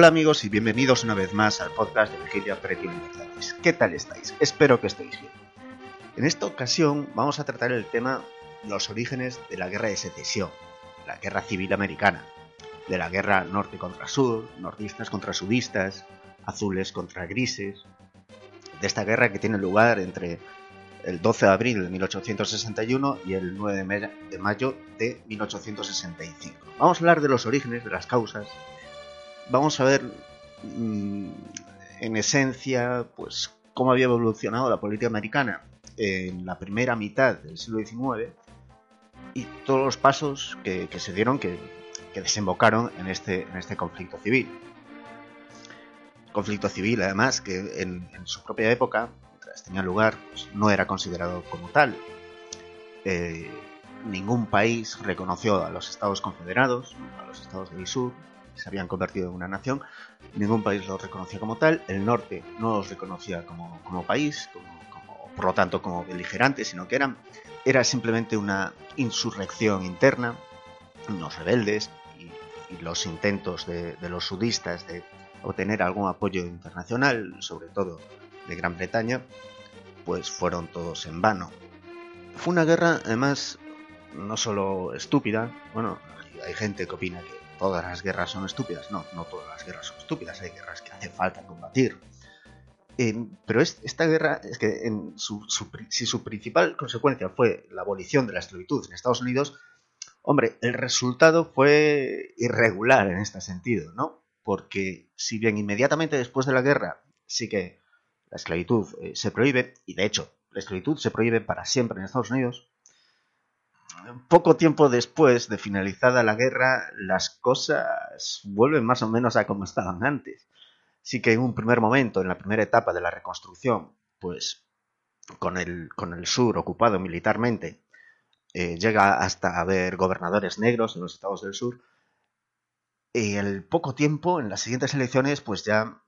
Hola amigos y bienvenidos una vez más al podcast de Pretty Libertades. ¿Qué tal estáis? Espero que estéis bien. En esta ocasión vamos a tratar el tema los orígenes de la guerra de secesión, la guerra civil americana, de la guerra norte contra sur, nordistas contra sudistas, azules contra grises, de esta guerra que tiene lugar entre el 12 de abril de 1861 y el 9 de mayo de 1865. Vamos a hablar de los orígenes, de las causas, vamos a ver mm, en esencia pues cómo había evolucionado la política americana en la primera mitad del siglo XIX y todos los pasos que, se dieron que, desembocaron en este, en este conflicto civil. Conflicto civil, además, que en, su propia época, mientras tenía lugar, pues, no era considerado como tal. Eh, ningún país reconoció a los Estados Confederados, a los Estados del Sur, se habían convertido en una nación, ningún país los reconocía como tal, el norte no los reconocía como, país, por lo tanto como beligerantes, sino que eran, era simplemente una insurrección interna, unos rebeldes y, los intentos de, los sudistas de obtener algún apoyo internacional, sobre todo de Gran Bretaña, pues fueron todos en vano. Fue una guerra, además, no solo estúpida, bueno, hay gente que opina que todas las guerras son estúpidas. No, no todas las guerras son estúpidas, hay guerras que hace falta combatir. Pero esta guerra es que en su, si su principal consecuencia fue la abolición de la esclavitud en Estados Unidos, hombre, el resultado fue irregular en este sentido, ¿no? Porque si bien inmediatamente después de la guerra sí que la esclavitud eh, se prohíbe, y de hecho la esclavitud se prohíbe para siempre en Estados Unidos, poco tiempo después de finalizada la guerra, las cosas vuelven más o menos a como estaban antes. Sí que en un primer momento, en la primera etapa de la reconstrucción, pues con el, con el sur ocupado militarmente, eh, llega hasta haber gobernadores negros en los estados del sur. Y el poco tiempo, en las siguientes elecciones, pues ya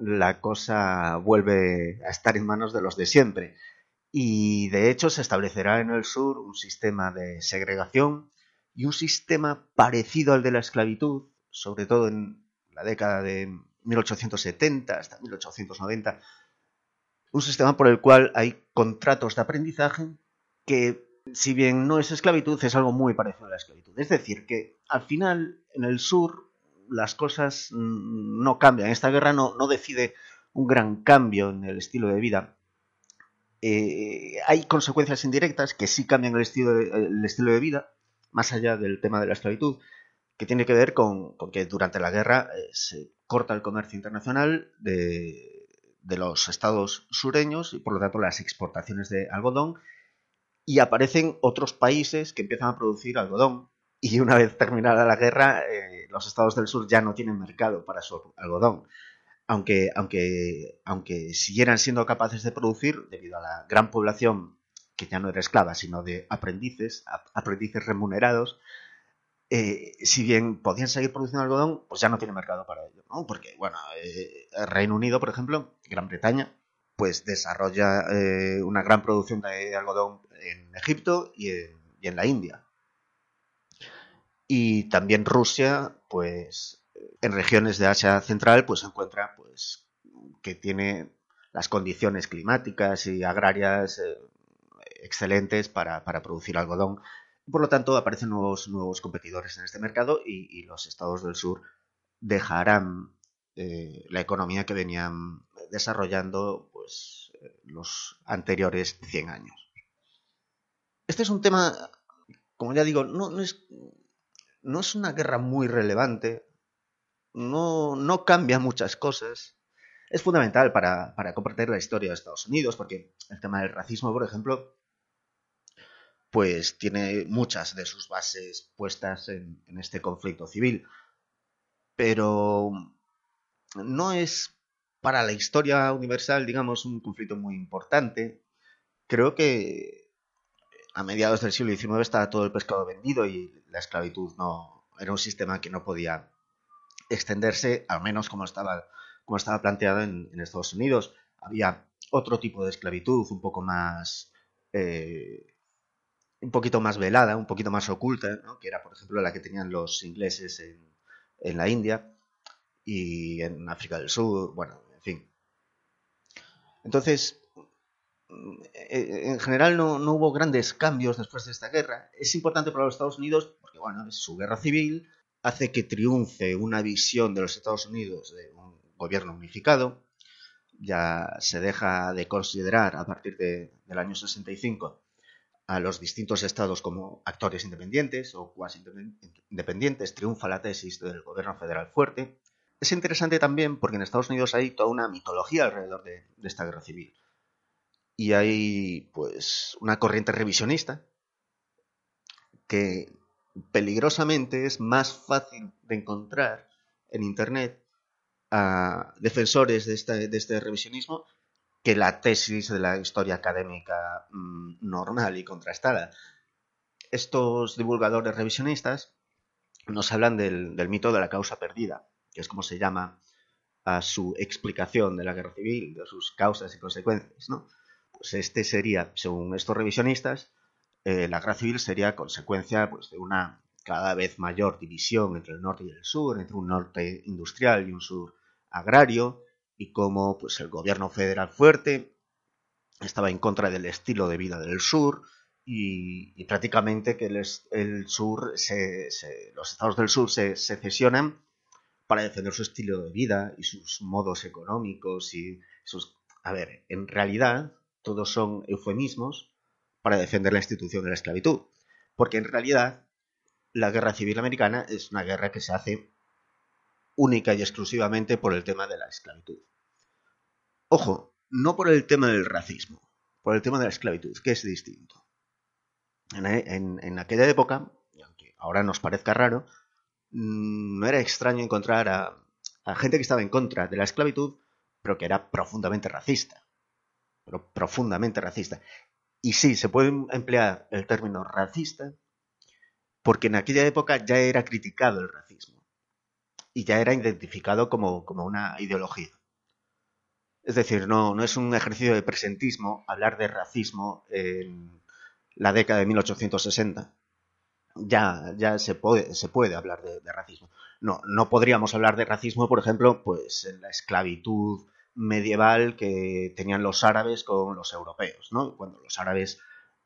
la cosa vuelve a estar en manos de los de siempre y de hecho se establecerá en el sur un sistema de segregación y un sistema parecido al de la esclavitud, sobre todo en la década de 1870 hasta 1890, un sistema por el cual hay contratos de aprendizaje que, si bien no es esclavitud, es algo muy parecido a la esclavitud. Es decir, que al final en el sur las cosas no cambian. Esta guerra no, no decide un gran cambio en el estilo de vida, eh, hay consecuencias indirectas que sí cambian el estilo, de, estilo de vida, más allá del tema de la esclavitud, que tiene que ver con, que durante la guerra eh, se corta el comercio internacional de, de, los estados sureños y por lo tanto las exportaciones de algodón y aparecen otros países que empiezan a producir algodón. Y una vez terminada la guerra eh, los estados del sur ya no tienen mercado para su algodón aunque, aunque, aunque siguieran siendo capaces de producir, debido a la gran población que ya no era esclava, sino de aprendices, aprendices remunerados, eh, si bien podían seguir produciendo algodón, pues ya no tiene mercado para ello, ¿no? Porque, bueno, eh, Reino Unido, por ejemplo, Gran Bretaña, pues desarrolla eh, una gran producción de algodón en Egipto y en la India. Y también Rusia, pues en regiones de Asia Central pues se encuentra pues que tiene las condiciones climáticas y agrarias eh, excelentes para, producir algodón. Por lo tanto, aparecen nuevos, nuevos competidores en este mercado y, los estados del sur dejarán eh, la economía que venían desarrollando pues, pues, los anteriores 100 años. Este es un tema, como ya digo, no, es, no es una guerra muy relevante, no, no cambia muchas cosas. Es fundamental para, para comprender la historia de Estados Unidos, porque el tema del racismo, por ejemplo, pues tiene muchas de sus bases puestas en, este conflicto civil. Pero no es para la historia universal, digamos, un conflicto muy importante. Creo que a mediados del siglo XIX estaba todo el pescado vendido y la esclavitud no era un sistema que no podía extenderse, al menos como estaba, como estaba planteado en, Estados Unidos. Había otro tipo de esclavitud, un poco más eh, un poquito más velada, un poquito más oculta, que era, por ejemplo, la que tenían los ingleses en, la India y en África del Sur, bueno, en fin. Entonces, eh, en general no, hubo grandes cambios después de esta guerra. Es importante para los Estados Unidos porque, bueno, es su guerra civil, hace que triunfe una visión de los Estados Unidos de un gobierno unificado. Ya se deja de considerar a partir de, del año 65 a los distintos estados como actores independientes o cuasi independientes, triunfa la tesis del gobierno federal fuerte. Es interesante también porque en Estados Unidos hay toda una mitología alrededor de, esta guerra civil. Y hay pues una corriente revisionista que peligrosamente es más fácil de encontrar en Internet defensores de este, revisionismo que la tesis de la historia académica mm, normal y contrastada. Estos divulgadores revisionistas nos hablan del, mito de la causa perdida, que es como se llama a su explicación de la guerra civil, de sus causas y consecuencias. ¿no? Pues este sería, según estos revisionistas, eh, la guerra civil sería consecuencia pues, de una cada vez mayor división entre el norte y el sur, entre un norte industrial y un sur agrario, y cómo pues, el gobierno federal fuerte estaba en contra del estilo de vida del sur y, prácticamente que el, sur los estados del sur se, cesionan para defender su estilo de vida y sus modos económicos y sus... A ver, en realidad todos son eufemismos para defender la institución de la esclavitud, porque en realidad la guerra civil americana es una guerra que se hace única y exclusivamente por el tema de la esclavitud. Ojo, no por el tema del racismo, por el tema de la esclavitud, que es distinto. En, aquella época, aunque ahora nos parezca raro, mm, no era extraño encontrar a gente que estaba en contra de la esclavitud, pero que era profundamente racista. Pero profundamente racista. Y sí, se puede emplear el término racista porque en aquella época ya era criticado el racismo y ya era identificado como, una ideología. Es decir, no, no es un ejercicio de presentismo hablar de racismo en la década de 1860. Ya, ya se, puede, se puede hablar de, racismo. No, no podríamos hablar de racismo, por ejemplo, pues en la esclavitud medieval que tenían los árabes con los europeos, ¿no? Cuando los árabes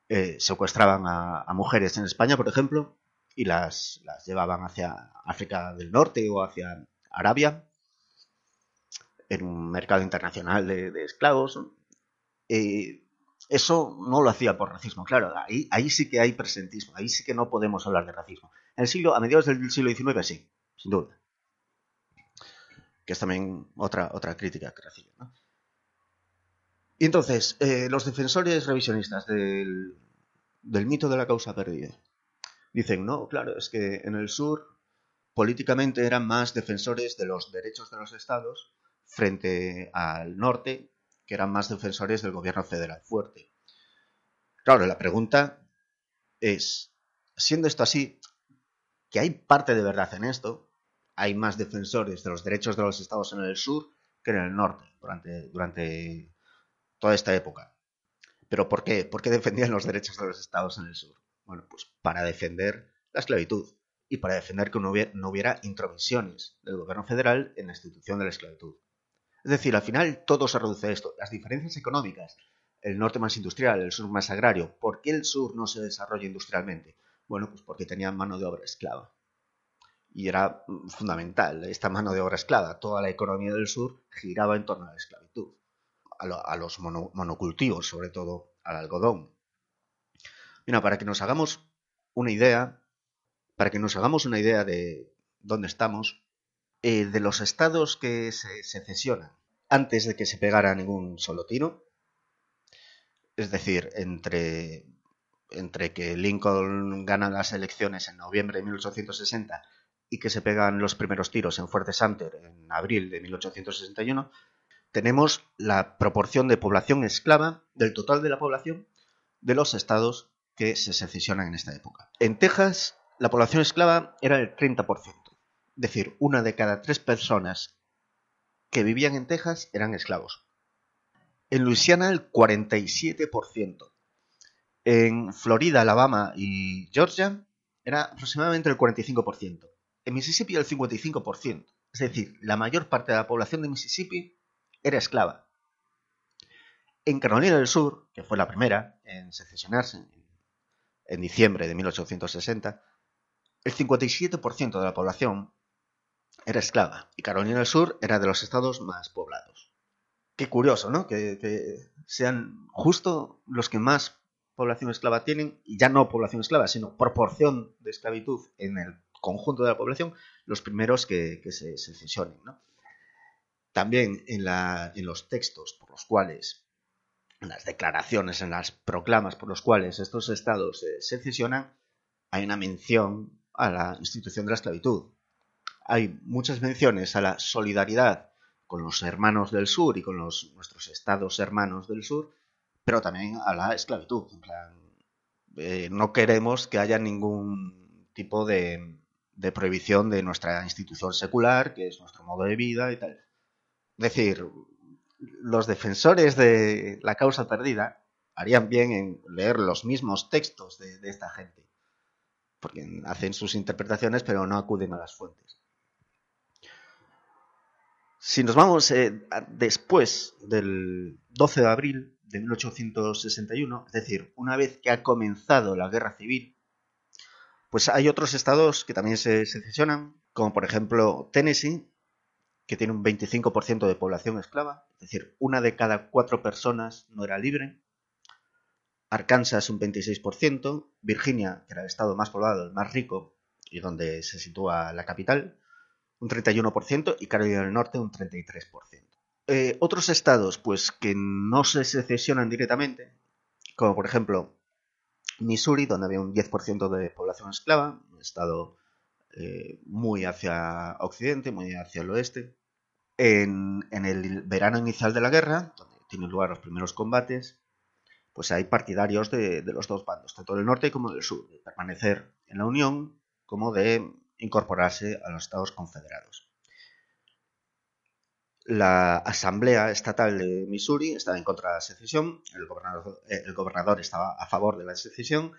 eh, secuestraban a, mujeres en España, por ejemplo, y las, llevaban hacia África del Norte o hacia Arabia, en un mercado internacional de, esclavos. Eso no lo hacía por racismo, claro, ahí, ahí sí que hay presentismo, ahí sí que no podemos hablar de racismo. En el siglo, a mediados del siglo XIX sí, sin duda. Que es también otra, otra crítica que recibe. Y entonces, eh, los defensores revisionistas del, del mito de la causa perdida Dicen, no, claro, es que en el sur políticamente eran más defensores de los derechos de los estados frente al norte, que eran más defensores del gobierno federal fuerte. Claro, la pregunta es, siendo esto así, que hay parte de verdad en esto, hay más defensores de los derechos de los estados en el sur que en el norte durante, toda esta época. ¿Pero por qué? ¿Por qué defendían los derechos de los estados en el sur? Bueno, pues para defender la esclavitud y para defender que no hubiera, intromisiones del gobierno federal en la institución de la esclavitud. Es decir, al final todo se reduce a esto. Las diferencias económicas, el norte más industrial, el sur más agrario. ¿Por qué el sur no se desarrolla industrialmente? Bueno, pues porque tenían mano de obra esclava. Y era mm, fundamental esta mano de obra esclava. Toda la economía del sur giraba en torno a la esclavitud. a, los monocultivos, sobre todo al algodón. Mira, para que nos hagamos una idea, para que nos hagamos una idea de dónde estamos, eh, de los estados que se secesionan antes de que se pegara ningún solo tiro, es decir, entre, entre que Lincoln gana las elecciones en noviembre de 1860 y que se pegan los primeros tiros en Fuerte Sumter en abril de 1861, tenemos la proporción de población esclava del total de la población de los estados que se secesionan en esta época. En Texas, la población esclava era el 30%, es decir, una de cada tres personas que vivían en Texas eran esclavos. En Luisiana, el 47%. En Florida, Alabama y Georgia era aproximadamente el 45%. En Mississippi, el 55%. Es decir, la mayor parte de la población de Mississippi era esclava. En Carolina del Sur, que fue la primera en secesionarse en diciembre de 1860, el 57% de la población era esclava y Carolina del Sur era de los estados más poblados. Qué curioso, ¿no? Que, sean justo los que más población esclava tienen, y ya no población esclava, sino proporción de esclavitud en el conjunto de la población, los primeros que, se secesionen. ¿no? También en, los textos por los cuales en las declaraciones, en las proclamas por los cuales estos estados se secesionan, hay una mención a la institución de la esclavitud. Hay muchas menciones a la solidaridad con los hermanos del sur y con nuestros estados hermanos del sur, pero también a la esclavitud. Eh, no queremos que haya ningún tipo de, de prohibición de nuestra institución secular, que es nuestro modo de vida y tal. Es decir, los defensores de la causa perdida harían bien en leer los mismos textos de, esta gente, porque hacen sus interpretaciones pero no acuden a las fuentes. Si nos vamos eh, después del 12 de abril de 1861, es decir, una vez que ha comenzado la guerra civil, pues hay otros estados que también se secesionan, como por ejemplo Tennessee, que tiene un 25% de población esclava, es decir, una de cada cuatro personas no era libre. Arkansas un 26%, Virginia, que era el estado más poblado, el más rico y donde se sitúa la capital, un 31% y Carolina del Norte un 33%. Eh, otros estados, pues que no se secesionan directamente, como por ejemplo Missouri, donde había un 10% de población esclava, un estado eh, muy hacia occidente, muy hacia el oeste, en, el verano inicial de la guerra, donde tienen lugar los primeros combates, pues hay partidarios de, los dos bandos, tanto del norte como del sur, de permanecer en la Unión como de incorporarse a los Estados Confederados. La Asamblea Estatal de Missouri estaba en contra de la secesión, el gobernador, eh, el gobernador estaba a favor de la secesión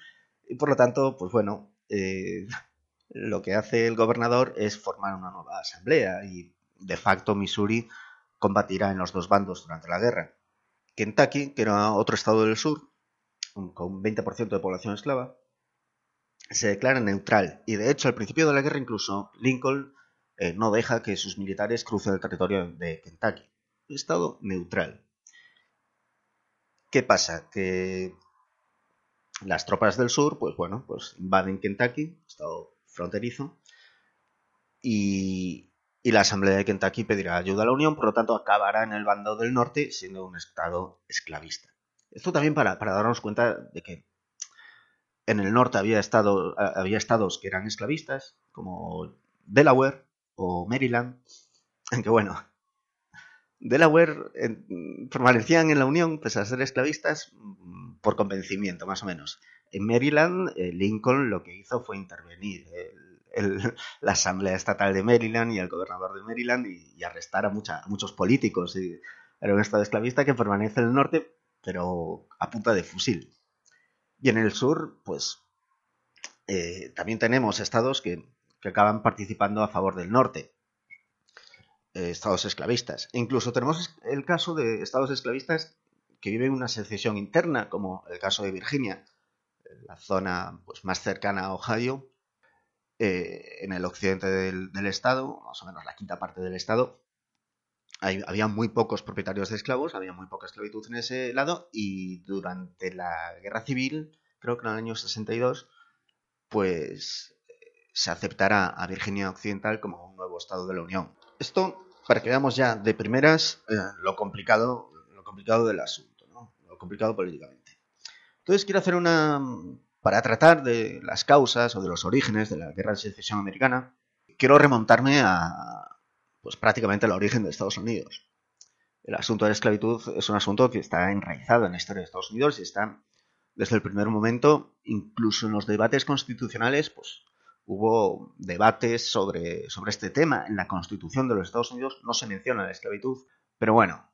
y por lo tanto, pues bueno, eh, lo que hace el gobernador es formar una nueva asamblea y de facto Missouri combatirá en los dos bandos durante la guerra. Kentucky, que era otro estado del sur, con un 20% de población esclava, se declara neutral y de hecho al principio de la guerra incluso Lincoln eh, no deja que sus militares crucen el territorio de Kentucky. Estado neutral. ¿Qué pasa? Que las tropas del sur, pues bueno, pues invaden Kentucky, estado fronterizo, y, y la Asamblea de Kentucky pedirá ayuda a la Unión, por lo tanto acabará en el bando del norte siendo un estado esclavista. Esto también para, darnos cuenta de que en el norte había, estado, había estados que eran esclavistas, como Delaware o Maryland, aunque bueno, Delaware permanecían en la Unión pese a ser esclavistas mm, por convencimiento, más o menos. En Maryland, eh, Lincoln lo que hizo fue intervenir la Asamblea Estatal de Maryland y el gobernador de Maryland y, arrestar a, muchos políticos. Y era un estado esclavista que permanece en el norte, pero a punta de fusil. Y en el sur, pues eh, también tenemos estados que, acaban participando a favor del norte. Eh, estados esclavistas. Incluso tenemos el caso de estados esclavistas que viven una secesión interna, como el caso de Virginia, la zona pues, más cercana a Ohio, eh, en el occidente del, estado, más o menos la quinta parte del estado, había muy pocos propietarios de esclavos, había muy poca esclavitud en ese lado y durante la guerra civil, creo que en el año 62, pues se aceptará a Virginia Occidental como un nuevo estado de la Unión. Esto para que veamos ya de primeras eh, lo complicado lo complicado del asunto, ¿no? lo complicado políticamente. Entonces quiero hacer una para tratar de las causas o de los orígenes de la guerra de secesión americana, quiero remontarme a pues prácticamente al origen de Estados Unidos. El asunto de la esclavitud es un asunto que está enraizado en la historia de Estados Unidos y está desde el primer momento, incluso en los debates constitucionales, pues hubo debates sobre, sobre este tema. En la Constitución de los Estados Unidos no se menciona la esclavitud, pero bueno,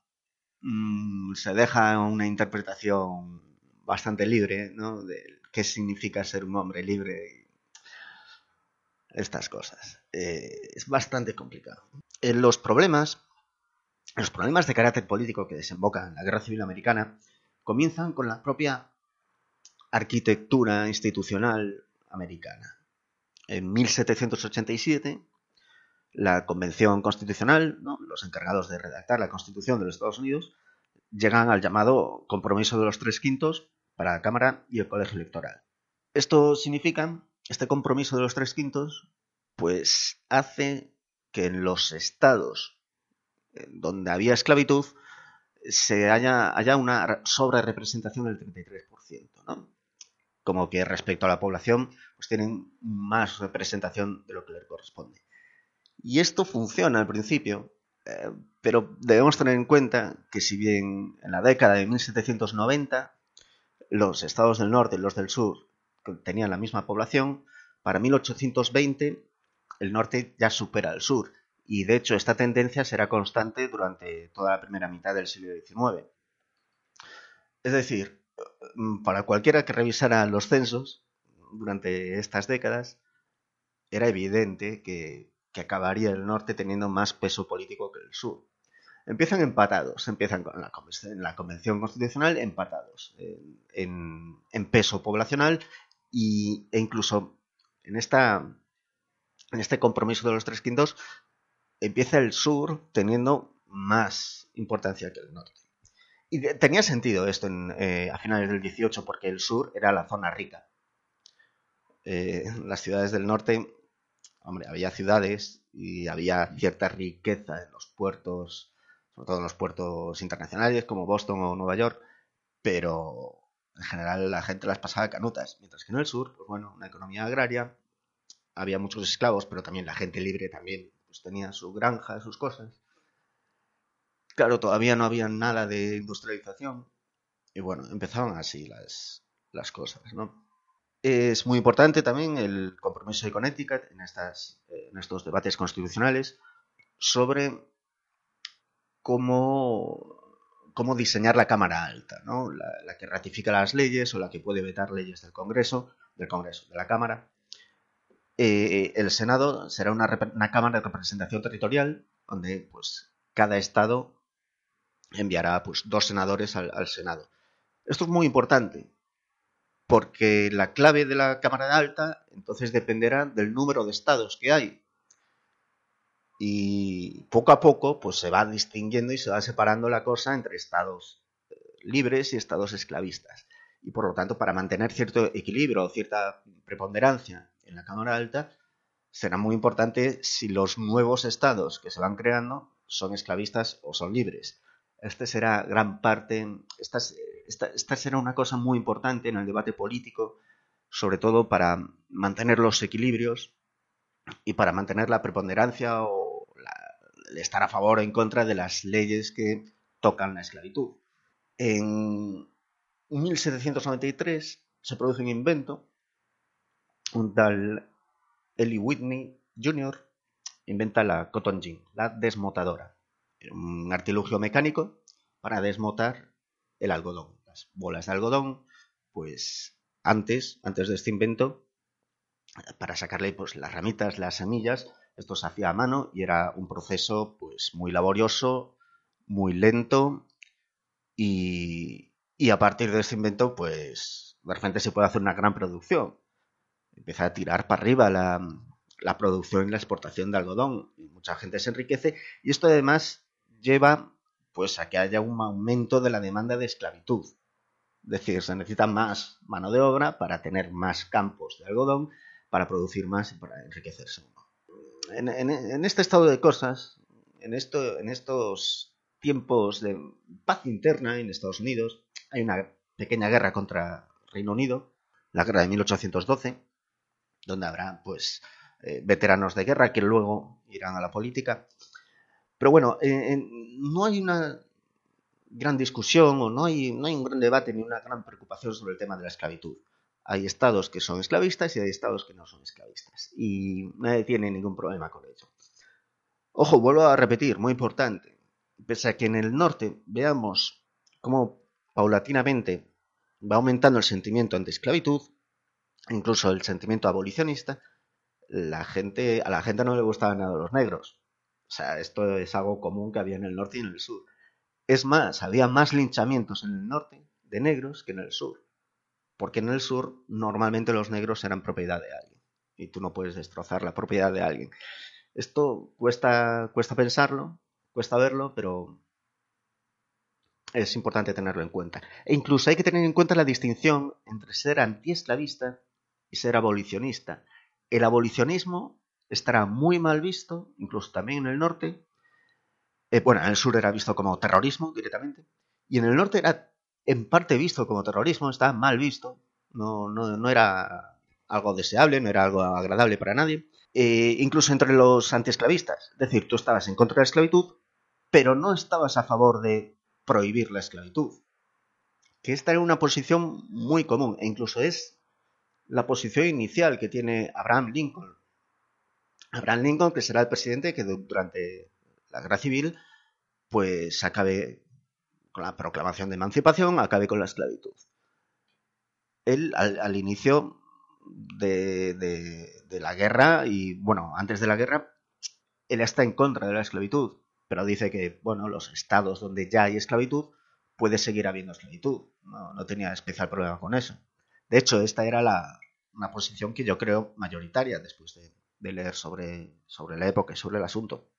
mm, se deja una interpretación bastante libre ¿no? de qué significa ser un hombre libre estas cosas. Eh, es bastante complicado. En los problemas, los problemas de carácter político que desembocan en la Guerra Civil Americana comienzan con la propia arquitectura institucional americana. En 1787, la Convención Constitucional, los encargados de redactar la Constitución de los Estados Unidos, llegan al llamado compromiso de los tres quintos para la Cámara y el Colegio Electoral. Esto significa, este compromiso de los tres quintos, pues hace que en los estados donde había esclavitud se haya, haya una sobrerepresentación del 33%, ¿no? Como que respecto a la población, pues tienen más representación de lo que les corresponde. Y esto funciona al principio, eh, pero debemos tener en cuenta que si bien en la década de 1790 los estados del norte y los del sur tenían la misma población, para 1820 el norte ya supera al sur y de hecho esta tendencia será constante durante toda la primera mitad del siglo XIX. Es decir, para cualquiera que revisara los censos durante estas décadas, era evidente que, acabaría el norte teniendo más peso político que el sur. Empiezan empatados, empiezan en la Convención Constitucional empatados en, peso poblacional y, e incluso en en este compromiso de los tres quintos, empieza el sur teniendo más importancia que el norte. Y tenía sentido esto eh, a finales del 18 porque el sur era la zona rica. Eh, las ciudades del norte, hombre, había ciudades y había cierta riqueza en los puertos, sobre todo en los puertos internacionales como Boston o Nueva York, pero en general la gente las pasaba canutas, mientras que en el sur, pues bueno, una economía agraria, había muchos esclavos, pero también la gente libre también pues, tenía su granja, sus cosas. Claro, todavía no había nada de industrialización. Y bueno, empezaban así las, las cosas, ¿no? Es muy importante también el compromiso de Connecticut en, estas, en estos debates constitucionales sobre cómo, cómo diseñar la Cámara Alta, ¿no? la, que ratifica las leyes o la que puede vetar leyes del Congreso, del Congreso, de la Cámara. Eh, el Senado será una, Cámara de Representación Territorial donde pues, cada Estado enviará pues, dos senadores al, Senado. Esto es muy importante porque la clave de la Cámara Alta entonces dependerá del número de estados que hay. Y poco a poco pues se va distinguiendo y se va separando la cosa entre estados eh, libres y estados esclavistas. Y por lo tanto, para mantener cierto equilibrio o cierta preponderancia en la Cámara Alta, será muy importante si los nuevos estados que se van creando son esclavistas o son libres. Este será gran parte, esta, esta, será una cosa muy importante en el debate político, sobre todo para mantener los equilibrios y para mantener la preponderancia o el estar a favor o en contra de las leyes que tocan la esclavitud. En 1793 se produce un invento un tal Eli Whitney Jr. inventa la cotton gin, la desmotadora, un artilugio mecánico para desmotar el algodón. Las bolas de algodón, pues antes, antes de este invento, para sacarle pues, las ramitas, las semillas, esto se hacía a mano y era un proceso pues muy laborioso, muy lento y, y a partir de este invento pues de repente se puede hacer una gran producción empieza a tirar para arriba la, producción y la exportación de algodón. Y mucha gente se enriquece. Y esto además lleva pues a que haya un aumento de la demanda de esclavitud. Es decir, se necesita más mano de obra para tener más campos de algodón, para producir más y para enriquecerse En, este estado de cosas, en, en estos tiempos de paz interna en Estados Unidos, hay una pequeña guerra contra Reino Unido, la guerra de 1812, donde habrá pues eh, veteranos de guerra que luego irán a la política. Pero bueno, no hay una gran discusión o no hay, no hay un gran debate ni una gran preocupación sobre el tema de la esclavitud. Hay estados que son esclavistas y hay estados que no son esclavistas. Y nadie tiene ningún problema con ello. Ojo, vuelvo a repetir, muy importante. Pese a que en el norte veamos cómo paulatinamente va aumentando el sentimiento anti-esclavitud, incluso el sentimiento abolicionista, la gente, a la gente no le gustaban nada los negros. O sea, esto es algo común que había en el norte y en el sur. Es más, había más linchamientos en el norte de negros que en el sur. Porque en el sur normalmente los negros eran propiedad de alguien. Y tú no puedes destrozar la propiedad de alguien. Esto cuesta, cuesta pensarlo, cuesta verlo, pero es importante tenerlo en cuenta. E incluso hay que tener en cuenta la distinción entre ser antiesclavista y ser abolicionista. El abolicionismo estará muy mal visto, incluso también en el norte. Eh, bueno, en el sur era visto como terrorismo directamente. Y en el norte era en parte visto como terrorismo, está mal visto. No, no, era algo deseable, no era algo agradable para nadie. Eh, incluso entre los antiesclavistas. Es decir, tú estabas en contra de la esclavitud, pero no estabas a favor de prohibir la esclavitud. Que esta era una posición muy común, e incluso es la posición inicial que tiene Abraham Lincoln Abraham Lincoln, que será el presidente que durante la guerra civil, pues acabe con la proclamación de emancipación, acabe con la esclavitud. Él, al, inicio de, la guerra, y bueno, antes de la guerra, él está en contra de la esclavitud, pero dice que, bueno, los estados donde ya hay esclavitud, puede seguir habiendo esclavitud. No, tenía especial problema con eso. De hecho, esta era la, una posición que yo creo mayoritaria después de, de leer sobre, sobre la época y sobre el asunto.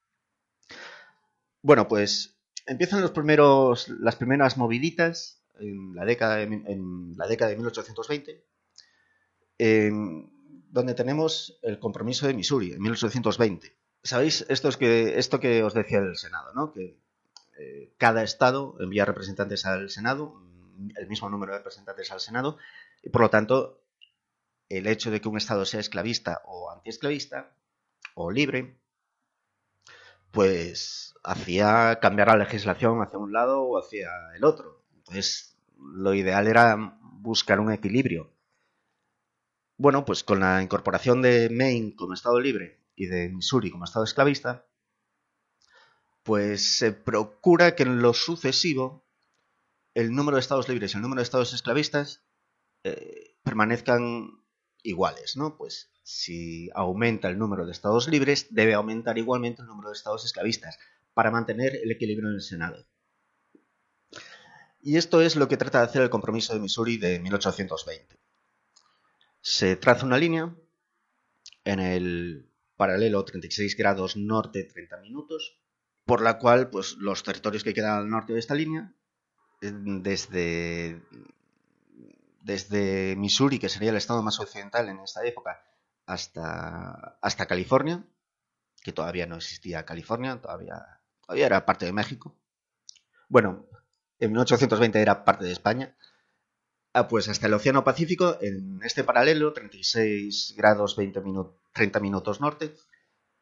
Bueno, pues empiezan los primeros, las primeras moviditas en la década de, en la década de 1820, donde tenemos el compromiso de Missouri en 1820. ¿Sabéis? Esto, es que, esto que os decía el Senado, ¿no? Que eh, cada estado envía representantes al Senado, el mismo número de representantes al Senado, y por lo tanto el hecho de que un Estado sea esclavista o antiesclavista o libre, pues hacía cambiar la legislación hacia un lado o hacia el otro. Entonces, lo ideal era buscar un equilibrio. Bueno, pues con la incorporación de Maine como Estado libre y de Missouri como Estado esclavista, pues se procura que en lo sucesivo el número de Estados libres y el número de Estados esclavistas eh, permanezcan iguales, ¿no? Pues si aumenta el número de estados libres, debe aumentar igualmente el número de estados esclavistas para mantener el equilibrio en el Senado. Y esto es lo que trata de hacer el compromiso de Missouri de 1820. Se traza una línea en el paralelo 36 grados norte 30 minutos, por la cual pues, los territorios que quedan al norte de esta línea, desde desde Missouri, que sería el estado más occidental en esta época, hasta, hasta California, que todavía no existía California, todavía, todavía era parte de México. Bueno, en 1820 era parte de España. Ah, pues hasta el Océano Pacífico, en este paralelo, 36 grados 20 30 minutos norte,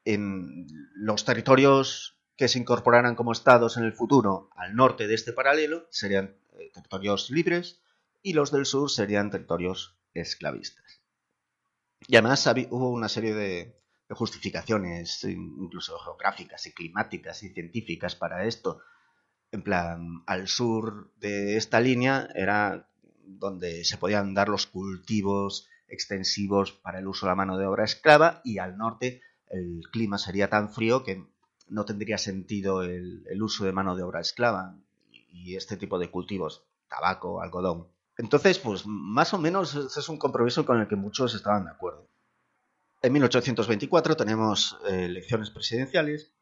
en los territorios que se incorporaran como estados en el futuro al norte de este paralelo serían eh, territorios libres, y los del sur serían territorios esclavistas. Y además hubo una serie de, justificaciones, incluso geográficas y climáticas y científicas para esto. En plan, al sur de esta línea era donde se podían dar los cultivos extensivos para el uso de la mano de obra esclava y al norte el clima sería tan frío que no tendría sentido el, el uso de mano de obra esclava y este tipo de cultivos, tabaco, algodón. Entonces, pues más o menos es un compromiso con el que muchos estaban de acuerdo. En 1824 tenemos eh, elecciones presidenciales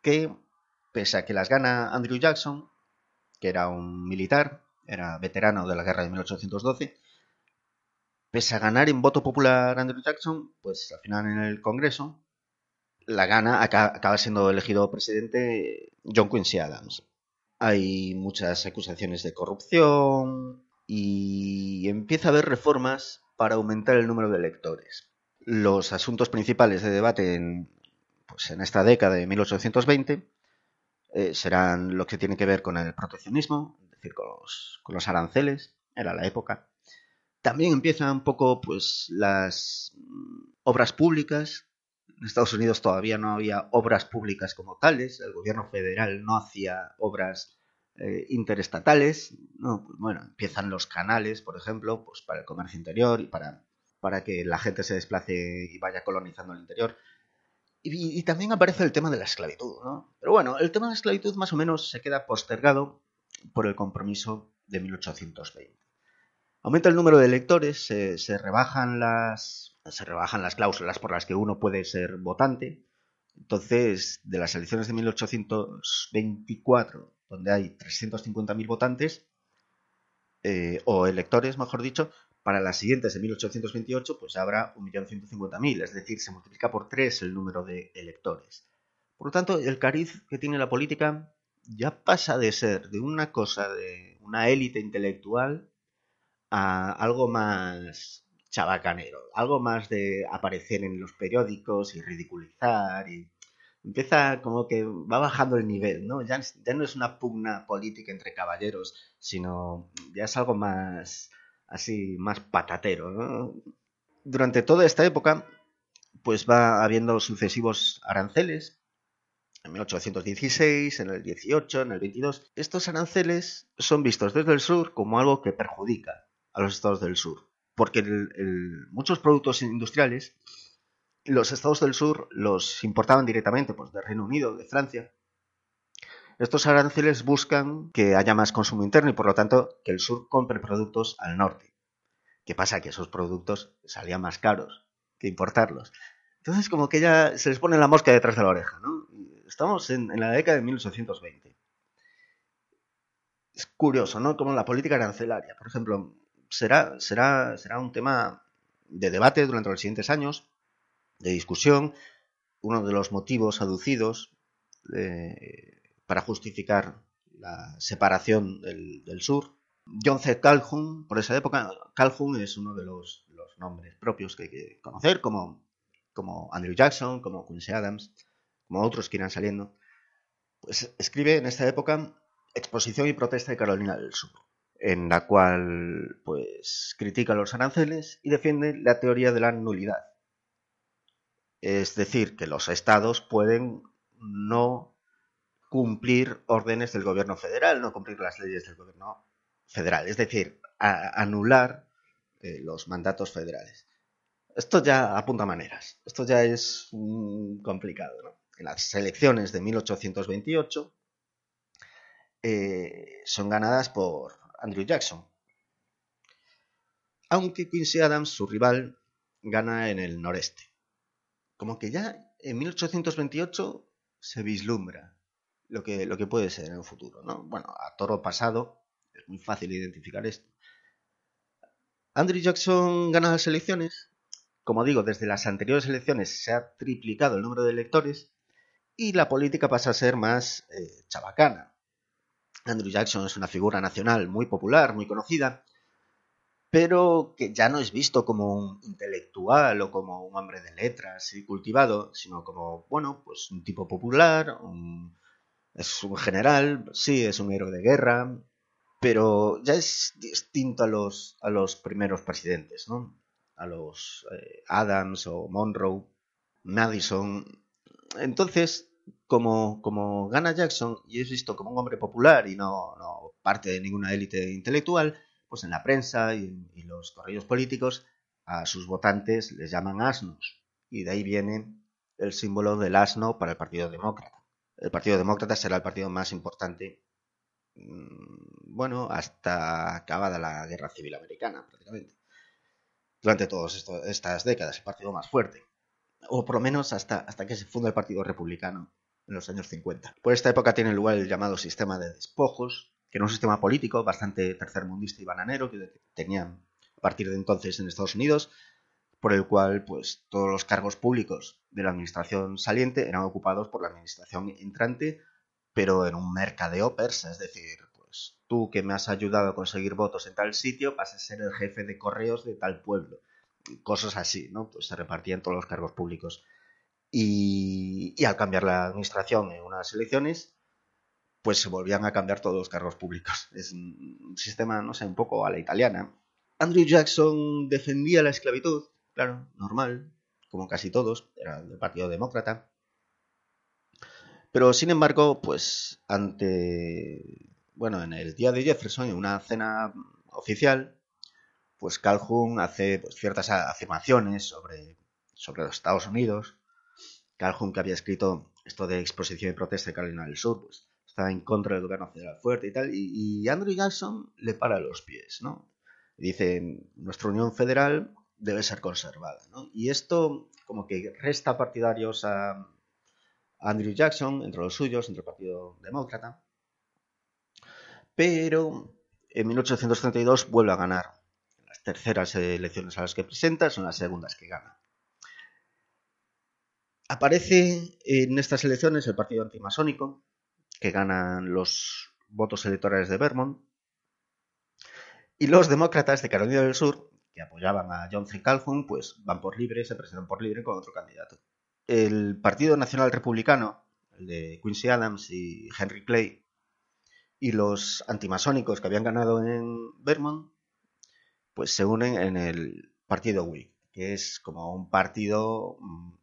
que pese a que las gana Andrew Jackson, que era un militar, era veterano de la guerra de 1812, pese a ganar en voto popular Andrew Jackson, pues al final en el Congreso, la gana acaba siendo elegido presidente John Quincy Adams. Hay muchas acusaciones de corrupción y empieza a haber reformas para aumentar el número de electores. Los asuntos principales de debate en, pues en esta década de 1820 eh, serán lo que tiene que ver con el proteccionismo, es decir, con los, aranceles, era la época. También empiezan un poco pues las mm, obras públicas. En Estados Unidos todavía no había obras públicas como tales, el gobierno federal no hacía obras eh, interestatales. No, bueno, empiezan los canales, por ejemplo, pues para el comercio interior y para, para que la gente se desplace y vaya colonizando el interior. Y, también aparece el tema de la esclavitud, ¿no? Pero bueno, el tema de la esclavitud más o menos se queda postergado por el compromiso de 1820. Aumenta el número de electores, se, rebajan las, se rebajan las cláusulas por las que uno puede ser votante. Entonces, de las elecciones de 1824, donde hay 350.000 votantes, eh, o electores, mejor dicho, para las siguientes de 1828, pues habrá 1.150.000, es decir, se multiplica por 3 el número de electores. Por lo tanto, el cariz que tiene la política ya pasa de ser de una cosa de una élite intelectual a algo más chabacanero, algo más de aparecer en los periódicos y ridiculizar y empieza como que va bajando el nivel, ¿no? Ya, no es una pugna política entre caballeros, sino ya es algo más así más patatero. Durante toda esta época, pues va habiendo sucesivos aranceles. En 1816, en el 18, en el 22. Estos aranceles son vistos desde el sur como algo que perjudica a los estados del sur. Porque muchos productos industriales, los estados del sur los importaban directamente pues, del Reino Unido, de Francia. Estos aranceles buscan que haya más consumo interno y por lo tanto que el sur compre productos al norte. ¿Qué pasa? Que esos productos salían más caros que importarlos. Entonces como que ya se les pone la mosca detrás de la oreja, ¿no? Estamos en, la década de 1820. Es curioso, ¿no? Como la política arancelaria, por ejemplo, será, será, será un tema de debate durante los siguientes años, de discusión. Uno de los motivos aducidos eh, para justificar la separación del, sur. John C. Calhoun, por esa época, Calhoun es uno de los, nombres propios que hay que conocer, como, como Andrew Jackson, como Quincy Adams, como otros que irán saliendo. Pues escribe en esta época Exposición y protesta de Carolina del Sur, en la cual pues critica los aranceles y defiende la teoría de la nulidad. Es decir, que los estados pueden no cumplir órdenes del gobierno federal, no cumplir las leyes del gobierno federal, es decir, anular eh, los mandatos federales. Esto ya apunta maneras, esto ya es complicado. En las elecciones de 1828 eh, son ganadas por Andrew Jackson, aunque Quincy Adams, su rival, gana en el noreste. Como que ya en 1828 se vislumbra lo que, lo que puede ser en el futuro. ¿no? Bueno, a toro pasado es muy fácil identificar esto. Andrew Jackson gana las elecciones. Como digo, desde las anteriores elecciones se ha triplicado el número de electores y la política pasa a ser más eh, chabacana. Andrew Jackson es una figura nacional muy popular, muy conocida, pero que ya no es visto como un intelectual o como un hombre de letras y cultivado, sino como, bueno, pues un tipo popular, es un general, sí, es un héroe de guerra, pero ya es distinto a los, a los primeros presidentes, ¿no? A los eh, Adams o Monroe, Madison. Entonces, como, como gana Jackson y es visto como un hombre popular y no, no parte de ninguna élite intelectual, pues en la prensa y, y los correos políticos a sus votantes les llaman asnos. Y de ahí viene el símbolo del asno para el Partido Demócrata el Partido Demócrata será el partido más importante, mm, bueno, hasta acabada la Guerra Civil Americana, prácticamente. Durante todas estas décadas, el partido más fuerte. O por lo menos hasta, hasta que se funda el Partido Republicano en los años 50. Por esta época tiene lugar el llamado sistema de despojos, que era un sistema político bastante tercermundista y bananero que tenían a partir de entonces en Estados Unidos, por el cual pues todos los cargos públicos de la administración saliente eran ocupados por la administración entrante, pero en un mercadeo persa, es decir, pues tú que me has ayudado a conseguir votos en tal sitio vas a ser el jefe de correos de tal pueblo. Cosas así, ¿no? Pues se repartían todos los cargos públicos. Y, al cambiar la administración en unas elecciones, pues se volvían a cambiar todos los cargos públicos. Es un sistema, no sé, un poco a la italiana. Andrew Jackson defendía la esclavitud, claro, normal, como casi todos, era del Partido Demócrata. Pero sin embargo, pues ante, bueno, en el día de Jefferson, en una cena oficial, pues Calhoun hace pues, ciertas afirmaciones sobre, sobre los Estados Unidos. Calhoun que había escrito esto de exposición y protesta de Carolina del Sur, pues está en contra del gobierno federal fuerte y tal, y, Andrew Jackson le para los pies, ¿no? dice, nuestra Unión Federal debe ser conservada, ¿no? Y esto como que resta partidarios a Andrew Jackson, entre los suyos, entre el Partido Demócrata, pero en 1832 vuelve a ganar. Las terceras elecciones a las que presenta son las segundas que gana. Aparece en estas elecciones el partido antimasónico, que ganan los votos electorales de Vermont, y los demócratas de Carolina del Sur, que apoyaban a John C. Calhoun, pues van por libre, se presentan por libre con otro candidato. El Partido Nacional Republicano, el de Quincy Adams y Henry Clay, y los antimasónicos que habían ganado en Vermont, pues se unen en el Partido Whig, que es como un partido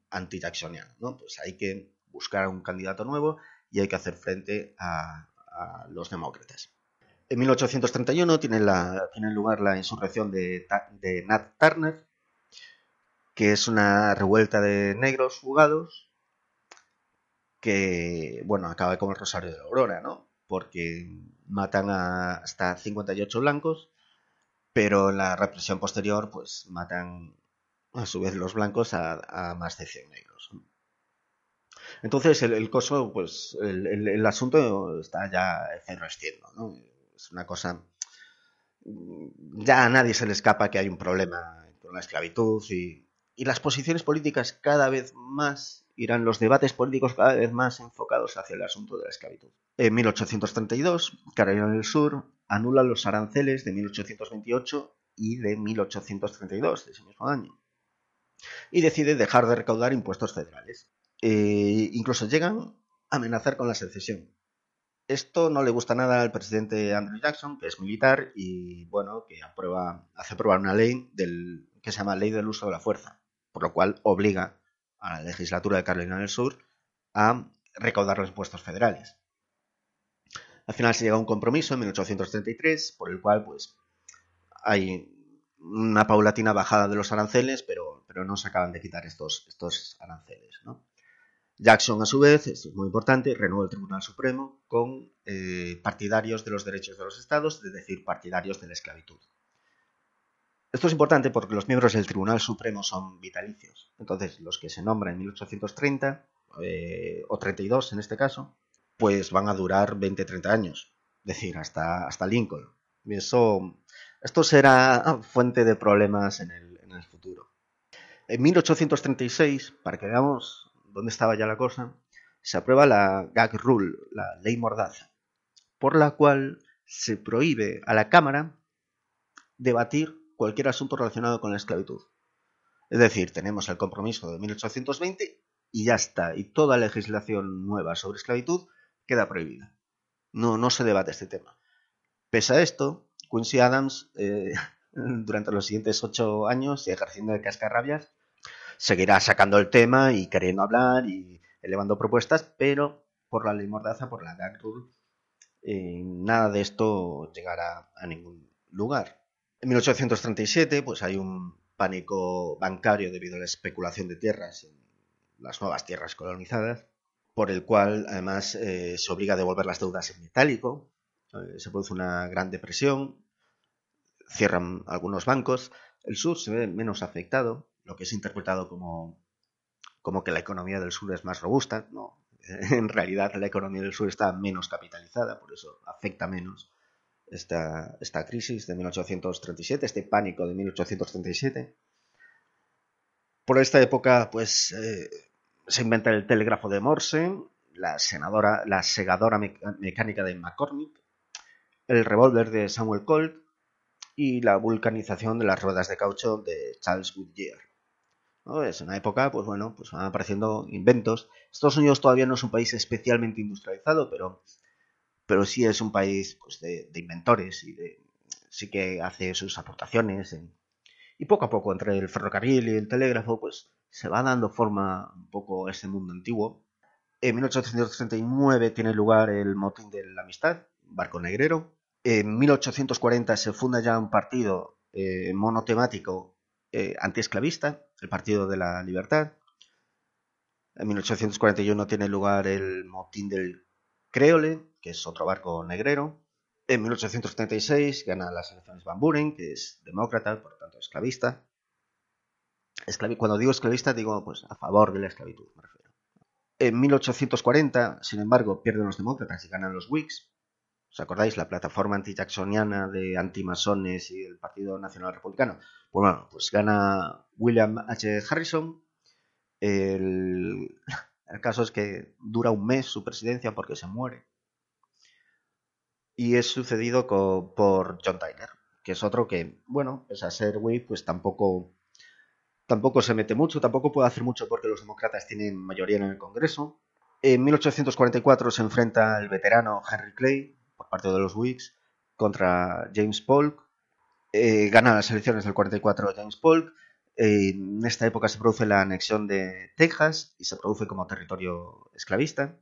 anti-jacksoniano, ¿no? Pues hay que buscar un candidato nuevo y hay que hacer frente a, los demócratas. En 1831 tiene, lugar la insurrección de, de, Nat Turner, que es una revuelta de negros fugados que, bueno, acaba como el Rosario de la Aurora, ¿no? Porque matan a hasta 58 blancos, pero en la represión posterior, pues matan a su vez los blancos a, más de 100 negros. Entonces el, coso, pues el, asunto está ya efervesciendo, ¿no? Es una cosa... Ya a nadie se le escapa que hay un problema con la esclavitud y, las posiciones políticas cada vez más irán los debates políticos cada vez más enfocados hacia el asunto de la esclavitud. En 1832, Carolina del Sur anula los aranceles de 1828 y de 1832, de ese mismo año, y decide dejar de recaudar impuestos federales. Eh, incluso llegan a amenazar con la secesión. Esto no le gusta nada al presidente Andrew Jackson, que es militar y bueno, que aprueba, hace aprobar una ley del, que se llama Ley del Uso de la Fuerza, por lo cual obliga a la legislatura de Carolina del Sur a recaudar los impuestos federales. Al final se llega a un compromiso en 1833, por el cual pues hay una paulatina bajada de los aranceles, pero, pero no se acaban de quitar estos, estos aranceles. Jackson, a su vez, esto es muy importante, renueva el Tribunal Supremo con eh, partidarios de los derechos de los estados, es decir, partidarios de la esclavitud. Esto es importante porque los miembros del Tribunal Supremo son vitalicios. Entonces, los que se nombran en 1830, eh, o 32 en este caso, pues van a durar 20-30 años. Es decir, hasta, hasta Lincoln. Eso, esto será fuente de problemas en el, futuro. En 1836, para que veamos dónde estaba ya la cosa, se aprueba la gag rule, la ley mordaza, por la cual se prohíbe a la Cámara debatir cualquier asunto relacionado con la esclavitud. Es decir, tenemos el compromiso de 1820 y ya está, y toda legislación nueva sobre esclavitud queda prohibida. No, no se debate este tema. Pese a esto, Quincy Adams, eh, durante los siguientes ocho años ejerciendo de cascarrabias, seguirá sacando el tema y queriendo hablar y elevando propuestas, pero por la ley Mordaza, por la gag rule, eh, nada de esto llegará a ningún lugar. En 1837, pues hay un pánico bancario debido a la especulación de tierras en las nuevas tierras colonizadas, por el cual además eh, se obliga a devolver las deudas en metálico, se produce una gran depresión, cierran algunos bancos, el sur se ve menos afectado, lo que es interpretado como, como que la economía del sur es más robusta. No, En realidad la economía del sur está menos capitalizada, por eso afecta menos esta, esta crisis de 1837, este pánico de 1837. Por esta época, pues eh, se inventa el telégrafo de Morse, la, senadora, la segadora mecánica de McCormick, el revólver de Samuel Colt y la vulcanización de las ruedas de caucho de Charles Goodyear. Es una época, pues bueno, pues van apareciendo inventos. Estados Unidos todavía no es un país especialmente industrializado, pero, pero sí es un país pues, de, inventores y de, sí que hace sus aportaciones. y poco a poco, entre el ferrocarril y el telégrafo, pues se va dando forma un poco a ese mundo antiguo. En 1839 tiene lugar el motín de la amistad, barco negrero. En 1840 se funda ya un partido eh, monotemático eh, antiesclavista, el Partido de la Libertad. En 1841 tiene lugar el motín del Creole, que es otro barco negrero. En 1836 gana las elecciones Van Buren, que es demócrata, por lo tanto esclavista. Cuando digo esclavista, digo pues a favor de la esclavitud, me refiero. En 1840, sin embargo, pierden los demócratas y ganan los Whigs. ¿Os acordáis? La plataforma anti-jacksoniana de antimasones y el Partido Nacional Republicano. Pues bueno, pues gana William H. Harrison. El, caso es que dura un mes su presidencia porque se muere. Y es sucedido por John Tyler, que es otro que, bueno, pese a ser whip, pues tampoco, tampoco se mete mucho, tampoco puede hacer mucho porque los demócratas tienen mayoría en el Congreso. En 1844 se enfrenta el veterano Henry Clay, por parte de los Whigs contra James Polk. Eh, gana las elecciones del 44 James Polk. en esta época se produce la anexión de Texas y se produce como territorio esclavista.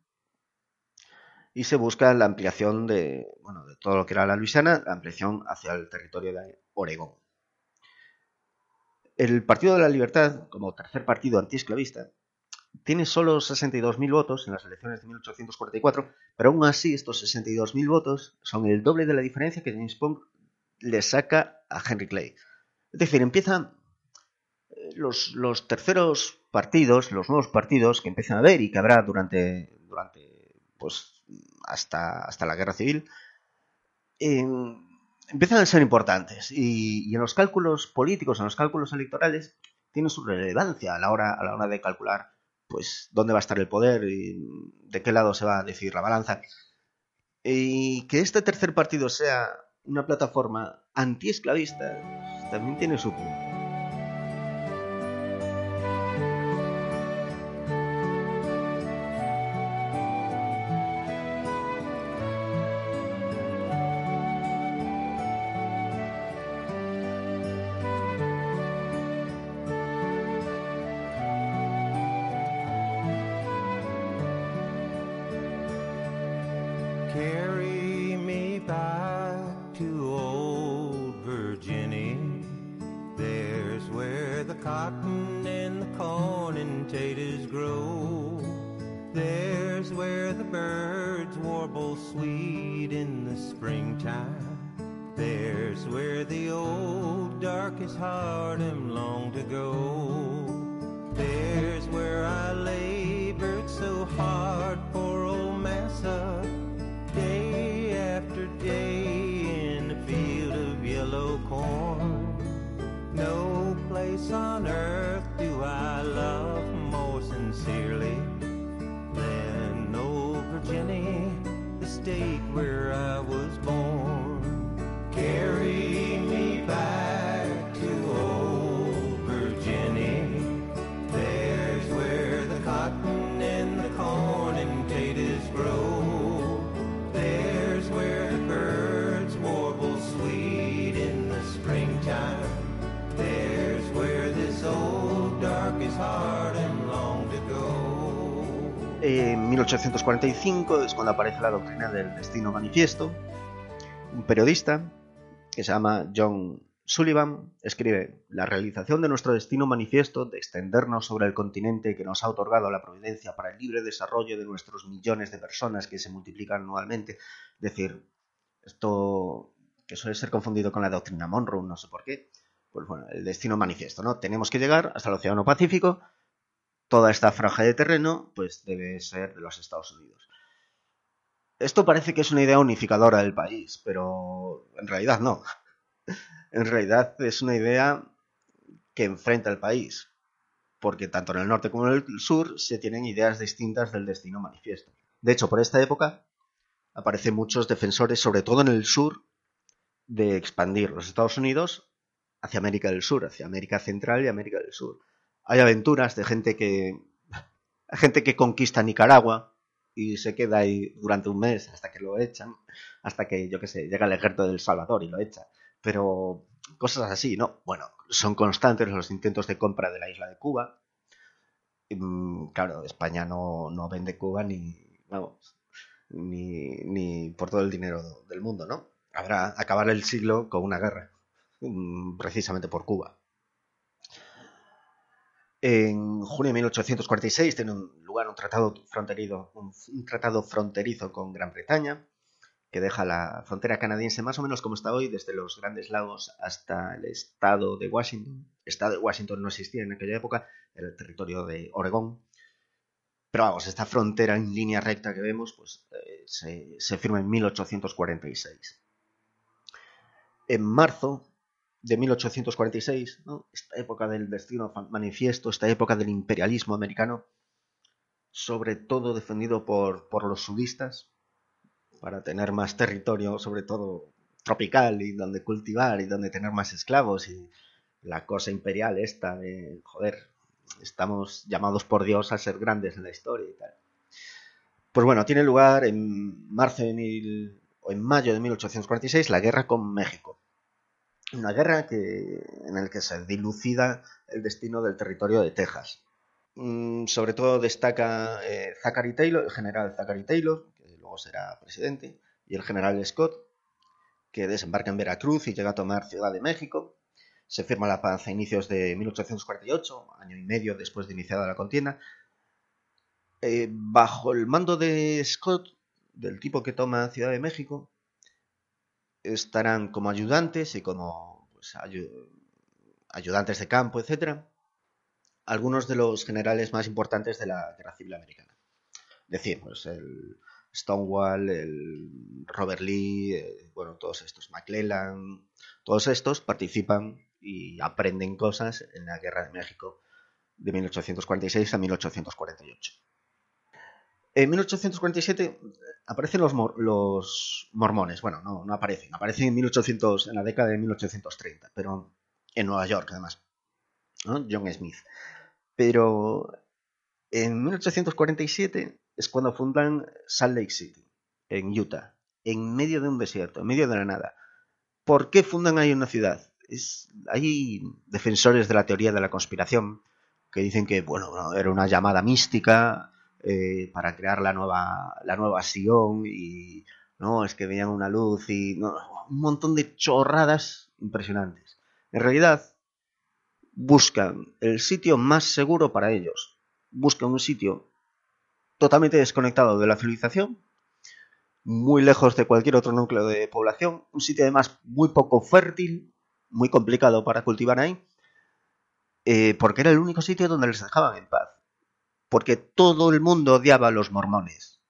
Y se busca la ampliación de, bueno, de todo lo que era la Luisiana, la ampliación hacia el territorio de Oregón. El Partido de la Libertad, como tercer partido antiesclavista, tiene solo 62.000 votos en las elecciones de 1844, pero aún así estos 62.000 votos son el doble de la diferencia que James Polk le saca a Henry Clay. Es decir, empiezan eh, los, terceros partidos, los nuevos partidos que empiezan a haber y que habrá durante, durante pues, hasta, hasta la guerra civil, empiezan a ser importantes. Y, y, en los cálculos políticos, en los cálculos electorales, tienen su relevancia a la hora, a la hora de calcular pues dónde va a estar el poder y de qué lado se va a decidir la balanza. Y que este tercer partido sea una plataforma antiesclavista también tiene su punto. 1845 es cuando aparece la doctrina del destino manifiesto. Un periodista que se llama John Sullivan escribe, la realización de nuestro destino manifiesto de extendernos sobre el continente que nos ha otorgado la providencia para el libre desarrollo de nuestros millones de personas que se multiplican anualmente. Es decir, esto que suele ser confundido con la doctrina Monroe, no sé por qué. Pues bueno, el destino manifiesto, ¿no? Tenemos que llegar hasta el Océano Pacífico toda esta franja de terreno pues debe ser de los Estados Unidos. Esto parece que es una idea unificadora del país, pero en realidad no. En realidad es una idea que enfrenta al país, porque tanto en el norte como en el sur se tienen ideas distintas del destino manifiesto. De hecho, por esta época aparecen muchos defensores, sobre todo en el sur, de expandir los Estados Unidos hacia América del Sur, hacia América Central y América del Sur. Hay aventuras de gente que gente que conquista Nicaragua y se queda ahí durante un mes hasta que lo echan, hasta que yo qué sé, llega el ejército del Salvador y lo echa. Pero cosas así, ¿no? Bueno, son constantes los intentos de compra de la isla de Cuba. Mm, claro, España no, no vende Cuba ni, vamos, ni, ni por todo el dinero del mundo, ¿no? Habrá acabar el siglo con una guerra, mm, precisamente por Cuba. En junio de 1846 tiene lugar un tratado fronterizo, un, tratado fronterizo con Gran Bretaña, que deja la frontera canadiense más o menos como está hoy, desde los Grandes Lagos hasta el estado de Washington. El estado de Washington no existía en aquella época, era el territorio de Oregón. Pero vamos, esta frontera en línea recta que vemos, pues eh, se, se firma en 1846 en marzo de 1846, esta época del destino manifiesto, esta época del imperialismo americano, sobre todo defendido por, por los sudistas, para tener más territorio, sobre todo tropical, y donde cultivar, y donde tener más esclavos, y la cosa imperial esta de, joder, estamos llamados por Dios a ser grandes en la historia y tal. Pues bueno, tiene lugar en marzo de mil, o en mayo de 1846 la guerra con México. Una guerra en la que se dilucida el destino del territorio de Texas. Mm, sobre todo destaca eh, Zachary Taylor, el general Zachary Taylor, que luego será presidente, y el general Scott, que desembarca en Veracruz y llega a tomar Ciudad de México. Se firma la paz a inicios de 1848, año y medio después de iniciada la contienda. Eh, bajo el mando de Scott, del tipo que toma Ciudad de México, estarán como ayudantes y como pues, ayudantes de campo, etc., algunos de los generales más importantes de la Guerra Civil Americana. Es decir, pues el Stonewall, el Robert Lee, eh, bueno, todos estos, McClellan, todos estos participan y aprenden cosas en la Guerra de México de 1846 a 1848. En 1847 aparecen los, los mormones. Bueno, no, no aparecen. Aparecen en 1800, en la década de 1830, pero en Nueva York, además. John Smith. Pero en 1847 es cuando fundan Salt Lake City, en Utah, en medio de un desierto, en medio de la nada. ¿Por qué fundan ahí una ciudad? Hay defensores de la teoría de la conspiración que dicen que, bueno, era una llamada mística eh, para crear la nueva, la nueva Sion y no, es que veían una luz y un montón de chorradas impresionantes. En realidad, buscan el sitio más seguro para ellos. Buscan un sitio totalmente desconectado de la civilización, muy lejos de cualquier otro núcleo de población, un sitio además muy poco fértil, muy complicado para cultivar ahí, eh, porque era el único sitio donde les dejaban en paz porque todo el mundo odiaba a los mormones.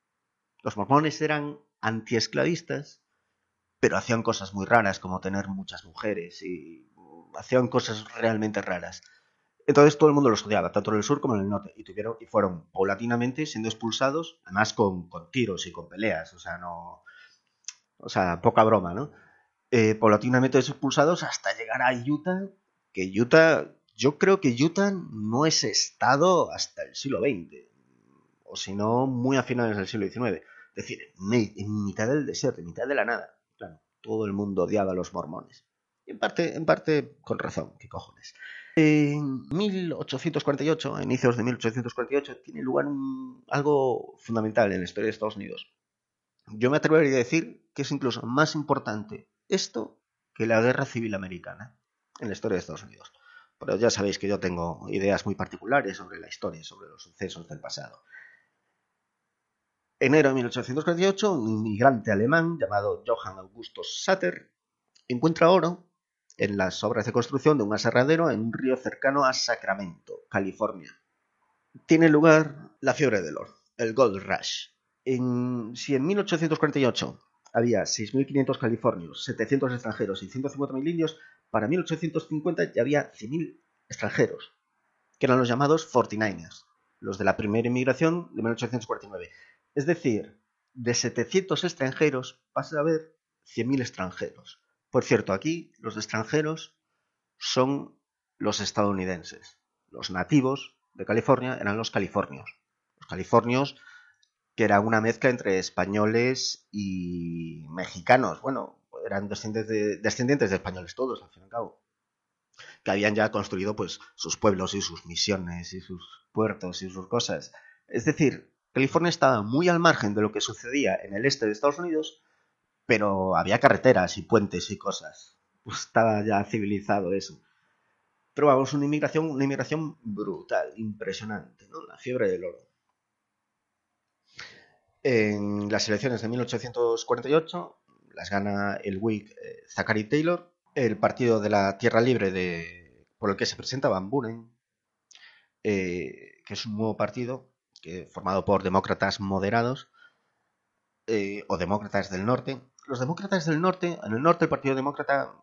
Los mormones eran antiesclavistas, pero hacían cosas muy raras, como tener muchas mujeres y hacían cosas realmente raras. Entonces todo el mundo los odiaba, tanto en el sur como en el norte, y tuvieron y fueron paulatinamente siendo expulsados, además con, tiros y con peleas, o sea, no, o sea, poca broma, ¿no? Eh, paulatinamente expulsados hasta llegar a Utah, que Utah yo creo que Utah no es estado hasta el siglo XX, o si no, muy a finales del siglo XIX. Es decir, en mitad del desierto, en mitad de la nada. Claro, todo el mundo odiaba a los mormones. Y en parte, en parte con razón, qué cojones. En 1848, a inicios de 1848, tiene lugar algo fundamental en la historia de Estados Unidos. Yo me atrevería a decir que es incluso más importante esto que la guerra civil americana en la historia de Estados Unidos. Pero ya sabéis que yo tengo ideas muy particulares sobre la historia, sobre los sucesos del pasado. Enero de 1848, un inmigrante alemán llamado Johann Augustus Satter encuentra oro en las obras de construcción de un aserradero en un río cercano a Sacramento, California. tiene lugar la fiebre del oro, el Gold Rush. En, si en 1848 había 6.500 californios, 700 extranjeros y 150.000 indios, para 1850 ya había 100.000 extranjeros, que eran los llamados 49ers, los de la primera inmigración de 1849. Es decir, de 700 extranjeros pasa a haber 100.000 extranjeros. Por cierto, aquí los extranjeros son los estadounidenses. Los nativos de California eran los californios. Los californios que era una mezcla entre españoles y mexicanos. Bueno, eran descendientes de, descendientes de españoles todos, al fin y al cabo. Que habían ya construido pues sus pueblos y sus misiones y sus puertos y sus cosas. Es decir, California estaba muy al margen de lo que sucedía en el este de Estados Unidos, pero había carreteras y puentes y cosas. Pues estaba ya civilizado eso. Pero vamos, una inmigración, una inmigración brutal, impresionante, ¿no? La fiebre del oro. En las elecciones de 1848 las gana el Whig eh, Zachary Taylor, el partido de la Tierra Libre de, por el que se presenta Van Buren, eh, que es un nuevo partido que, formado por demócratas moderados eh, o demócratas del norte. Los demócratas del norte, en el norte el Partido Demócrata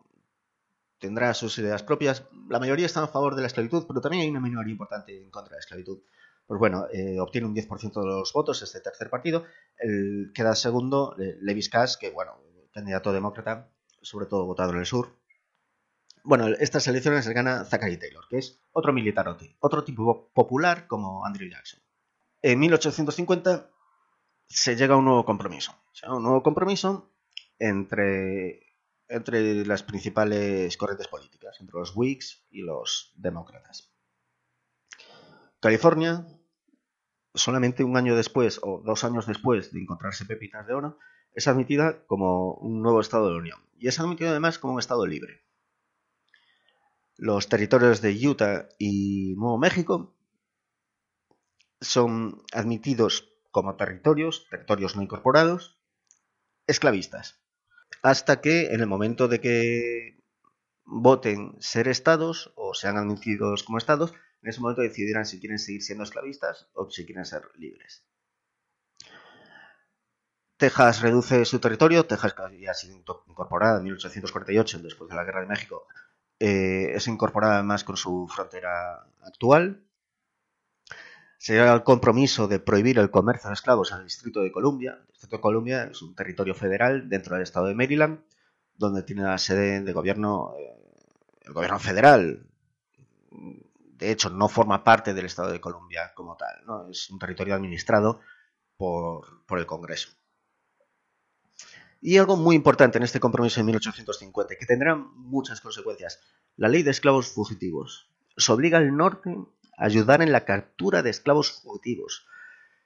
tendrá sus ideas propias. La mayoría están a favor de la esclavitud, pero también hay una minoría importante en contra de la esclavitud. Pues bueno, eh, obtiene un 10% de los votos este tercer partido. El, queda segundo Levis Cass, que bueno, candidato demócrata, sobre todo votado en el sur. Bueno, estas elecciones se gana Zachary Taylor, que es otro militarote, otro tipo popular como Andrew Jackson. En 1850 se llega a un nuevo compromiso. un nuevo compromiso entre entre las principales corrientes políticas, entre los Whigs y los demócratas. California, solamente un año después o dos años después de encontrarse pepitas de oro, es admitida como un nuevo Estado de la Unión y es admitido además como un Estado libre. Los territorios de Utah y Nuevo México son admitidos como territorios, territorios no incorporados, esclavistas hasta que en el momento de que voten ser estados o sean admitidos como estados, en ese momento decidirán si quieren seguir siendo esclavistas o si quieren ser libres. Texas reduce su territorio, Texas ya ha sido incorporada en 1848, después de la Guerra de México, eh, es incorporada más con su frontera actual, se llega al compromiso de prohibir el comercio de esclavos el Distrito de Columbia. El Distrito de Columbia es un territorio federal dentro del estado de Maryland, donde tiene la sede de gobierno, eh, el gobierno federal. De hecho, no forma parte del estado de Columbia como tal, ¿no? es un territorio administrado por, por el Congreso. Y algo muy importante en este compromiso de 1850, que tendrá muchas consecuencias, la ley de esclavos fugitivos. Se obliga al norte ayudar en la captura de esclavos fugitivos.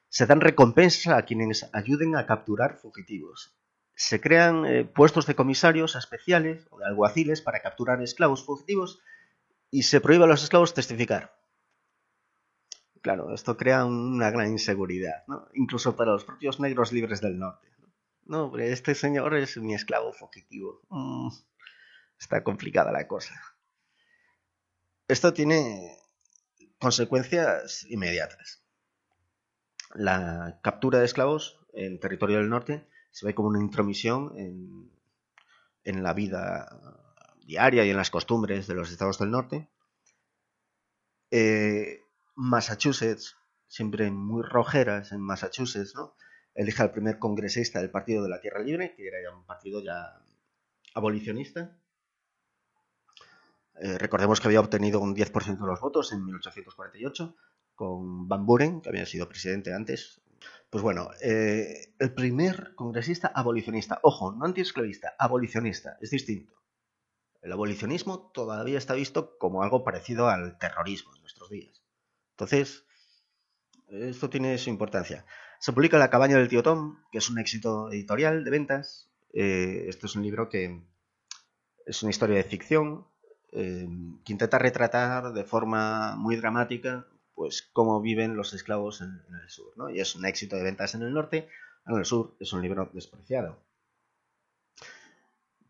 Se dan recompensas a quienes ayuden a capturar fugitivos. Se crean eh, puestos de comisarios especiales o de alguaciles para capturar esclavos fugitivos y se prohíbe a los esclavos testificar. Claro, esto crea una gran inseguridad, incluso para los propios negros libres del norte. No, este señor es mi esclavo fugitivo. Mm, está complicada la cosa. Esto tiene consecuencias inmediatas. La captura de esclavos en territorio del norte se ve como una intromisión en, la vida diaria y en las costumbres de los estados del norte. Eh, Massachusetts, siempre muy rojeras en Massachusetts, ¿no? Elige al primer congresista del Partido de la Tierra Libre, que era ya un partido ya abolicionista, eh, recordemos que había obtenido un 10% de los votos en 1848 con Van Buren, que había sido presidente antes. Pues bueno, eh, el primer congresista abolicionista, ojo, no antiesclavista, abolicionista, es distinto. El abolicionismo todavía está visto como algo parecido al terrorismo en nuestros días. Entonces, esto tiene su importancia. Se publica La cabaña del tío Tom, que es un éxito editorial de ventas. Eh, este es un libro que es una historia de ficción Em, que intenta retratar de forma muy dramática pues cómo viven los esclavos en, el sur, ¿no? Y es un éxito de ventas en el norte, en el sur es un libro despreciado.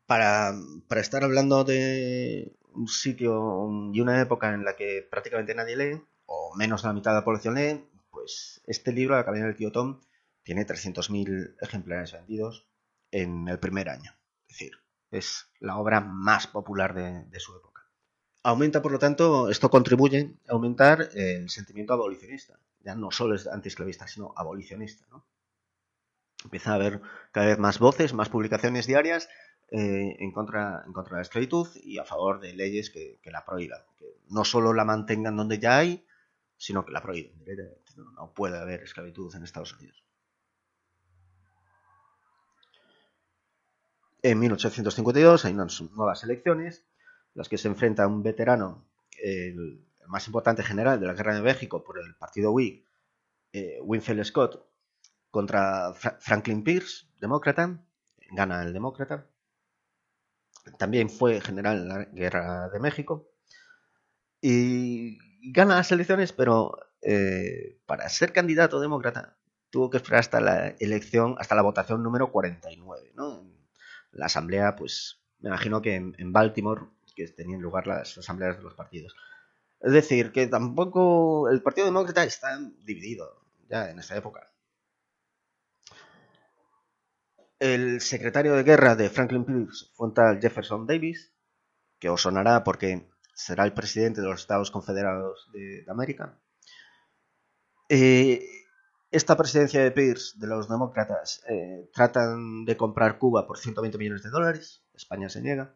Para, para estar hablando de un sitio y una época en la que prácticamente nadie lee, o menos de la mitad de la población lee, pues este libro, La cabina del tío Tom, tiene 300.000 ejemplares vendidos en el primer año. Es decir, es la obra más popular de, su época. Aumenta, por lo tanto, esto contribuye a aumentar el sentimiento abolicionista. Ya no solo es antiesclavista, sino abolicionista. Empieza a haber cada vez más voces, más publicaciones diarias eh, en, contra, de la esclavitud y a favor de leyes que, la prohíban. Que no solo la mantengan donde ya hay, sino que la prohíben. No puede haber esclavitud en Estados Unidos. En 1852 hay unas nuevas elecciones, las que se enfrenta un veterano, el, más importante general de la Guerra de México por el partido Whig, eh, Winfield Scott, contra Franklin Pierce, demócrata, gana el demócrata. También fue general en la Guerra de México. Y gana las elecciones, pero eh, para ser candidato demócrata tuvo que esperar hasta la elección, hasta la votación número 49, ¿no? la asamblea, pues me imagino que en, Baltimore, que tenían lugar las asambleas de los partidos. Es decir, que tampoco el Partido Demócrata está dividido ya en esta época. El secretario de guerra de Franklin Pierce fue un tal Jefferson Davis, que os sonará porque será el presidente de los Estados Confederados de, América. Eh, esta presidencia de Pierce, de los demócratas, eh, tratan de comprar Cuba por 120 millones de dólares, España se niega.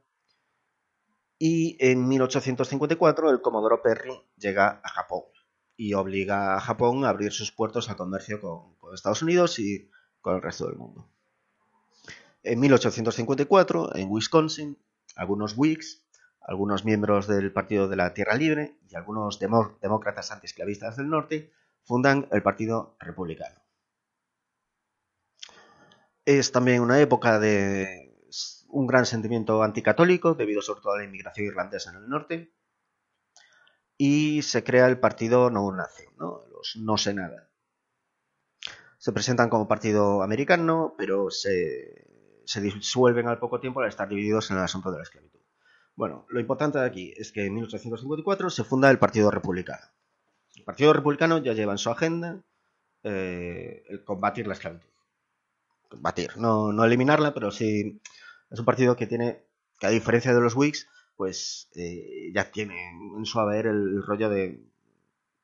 Y en 1854 el Comodoro Perry llega a Japón y obliga a Japón a abrir sus puertos al comercio con, con Estados Unidos y con el resto del mundo. En 1854, en Wisconsin, algunos Whigs, algunos miembros del Partido de la Tierra Libre y algunos demócratas antiesclavistas del norte fundan el Partido Republicano. Es también una época de un gran sentimiento anticatólico, debido sobre todo a la inmigración irlandesa en el norte, y se crea el Partido No Nace, ¿no? los No sé nada. Se presentan como partido americano, pero se, se disuelven al poco tiempo al estar divididos en el asunto de la esclavitud. Bueno, lo importante de aquí es que en 1854 se funda el Partido Republicano. El Partido Republicano ya lleva en su agenda eh, el combatir la esclavitud. Combatir, no, no, eliminarla, pero sí es un partido que tiene, que a diferencia de los Whigs, pues eh, ya tiene en su haber el rollo de,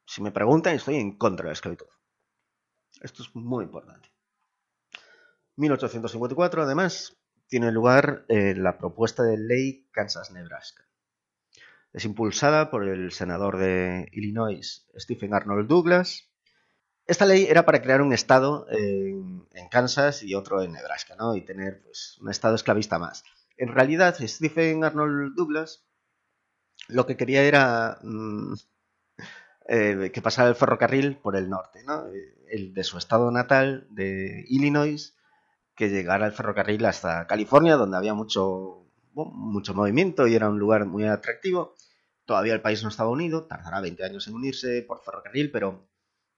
si me preguntan, estoy en contra de la esclavitud. Esto es muy importante. 1854, además, tiene lugar eh, la propuesta de ley Kansas-Nebraska. Es impulsada por el senador de Illinois, Stephen Arnold Douglas. Esta ley era para crear un estado en, Kansas y otro en Nebraska, ¿no? Y tener pues, un estado esclavista más. En realidad, Stephen Arnold Douglas lo que quería era mm, eh, que pasara el ferrocarril por el norte, ¿no? El de su estado natal, de Illinois, que llegara el ferrocarril hasta California, donde había mucho mucho movimiento y era un lugar muy atractivo. Todavía el país no estaba unido, tardará 20 años en unirse por ferrocarril, pero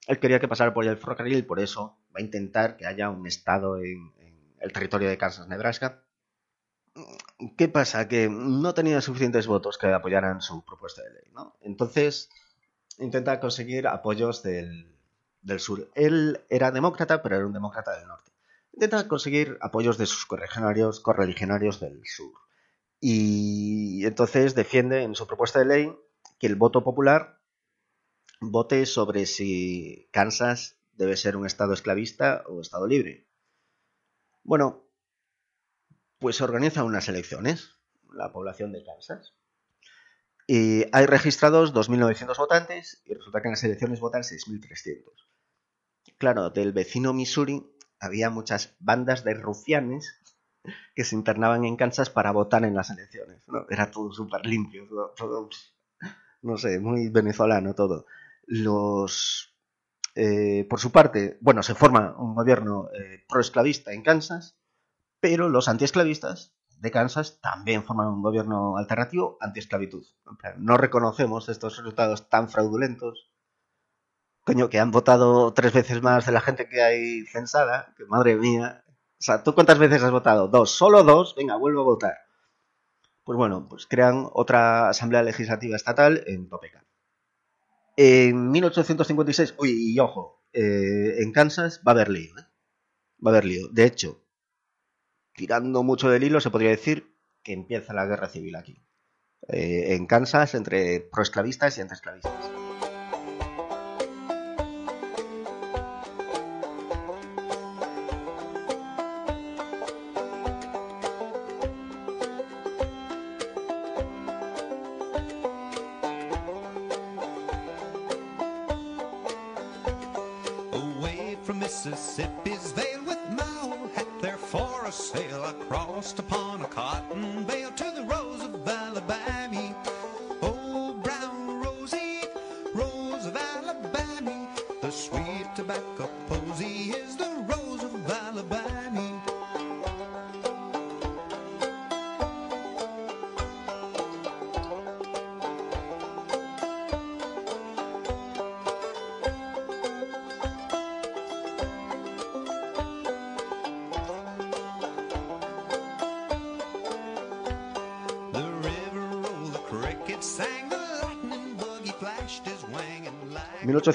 él quería que pasara por el ferrocarril por eso va a intentar que haya un estado en, el territorio de Kansas, Nebraska. ¿Qué pasa? Que no tenía suficientes votos que apoyaran su propuesta de ley, ¿no? Entonces intenta conseguir apoyos del, del sur. Él era demócrata, pero era un demócrata del norte. Intenta conseguir apoyos de sus correligionarios, correligionarios del sur. Y entonces defiende en su propuesta de ley que el voto popular vote sobre si Kansas debe ser un estado esclavista o estado libre. Bueno, pues se organizan unas elecciones, la población de Kansas. Y hay registrados 2.900 votantes y resulta que en las elecciones votan 6.300. Claro, del vecino Missouri había muchas bandas de rufianes que se internaban en Kansas para votar en las elecciones. Era todo súper limpio, todo, no sé, muy venezolano todo. Los, eh, por su parte, bueno, se forma un gobierno eh, proesclavista en Kansas, pero los antiesclavistas de Kansas también forman un gobierno alternativo antiesclavitud. No reconocemos estos resultados tan fraudulentos. Coño, que han votado tres veces más de la gente que hay censada, que madre mía, o sea, ¿tú cuántas veces has votado? Dos, solo dos, venga, vuelvo a votar. Pues bueno, pues crean otra asamblea legislativa estatal en Topeka. En 1856, uy, y ojo, eh, en Kansas va a haber lío. ¿eh? Va a haber lío. De hecho, tirando mucho del hilo, se podría decir que empieza la guerra civil aquí. Eh, en Kansas entre proesclavistas y antiesclavistas.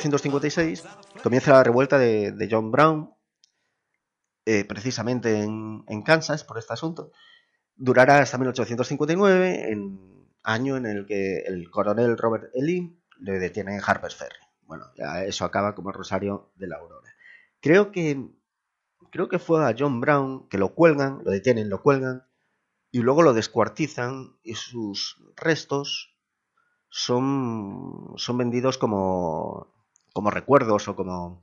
1856 comienza la revuelta de, John Brown, eh, precisamente en, Kansas, por este asunto. Durará hasta 1859, en año en el que el coronel Robert E. Lee le detiene en Harper's Ferry. Bueno, ya eso acaba como el Rosario de la Aurora. Creo que, creo que fue a John Brown que lo cuelgan, lo detienen, lo cuelgan, y luego lo descuartizan y sus restos son, son vendidos como, como recuerdos o como...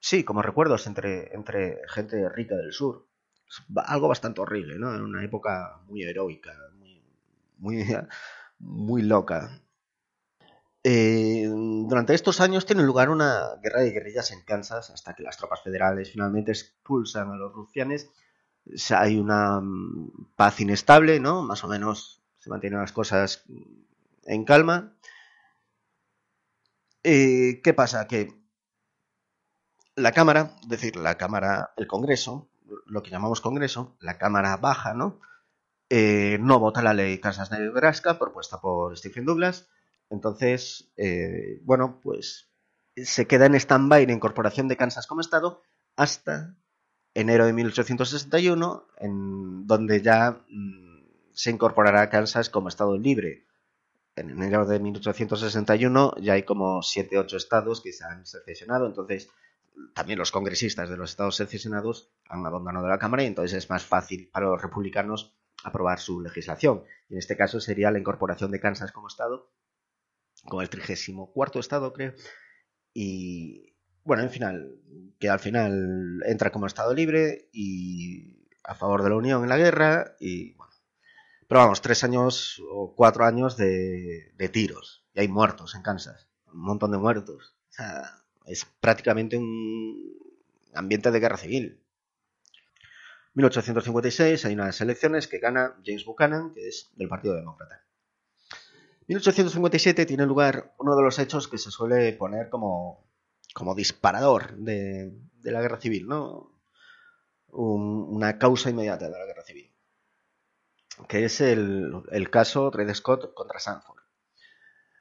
sí, como recuerdos entre, entre gente rica del sur. algo bastante horrible, ¿no? En una época muy heroica, muy, muy, muy loca. Eh, durante estos años tiene lugar una guerra de guerrillas en Kansas hasta que las tropas federales finalmente expulsan a los rufianes. hay una mm, paz inestable, ¿no? Más o menos se mantienen las cosas en calma. Eh, ¿Qué pasa? Que la Cámara, es decir, la Cámara, el Congreso, lo que llamamos Congreso, la Cámara Baja, ¿no? Eh, no vota la ley Kansas Nebraska propuesta por Stephen Douglas. Entonces, eh, bueno, pues se queda en stand-by la incorporación de Kansas como Estado hasta enero de 1861, en donde ya mm, se incorporará Kansas como Estado libre en enero de 1861 ya hay como 7-8 estados que se han secesionado, entonces también los congresistas de los estados secesionados han abandonado la Cámara y entonces es más fácil para los republicanos aprobar su legislación. Y en este caso sería la incorporación de Kansas como estado, como el 34 estado creo, y bueno, en final, que al final entra como estado libre y a favor de la Unión en la guerra y pero vamos, tres años o cuatro años de, tiros. Y hay muertos en Kansas. Un montón de muertos. O sea, es prácticamente un ambiente de guerra civil. 1856 hay unas elecciones que gana James Buchanan, que es del Partido Demócrata. 1857 tiene lugar uno de los hechos que se suele poner como, como disparador de, la guerra civil, ¿no? una causa inmediata de la guerra civil que es el, caso Dred Scott contra Sanford.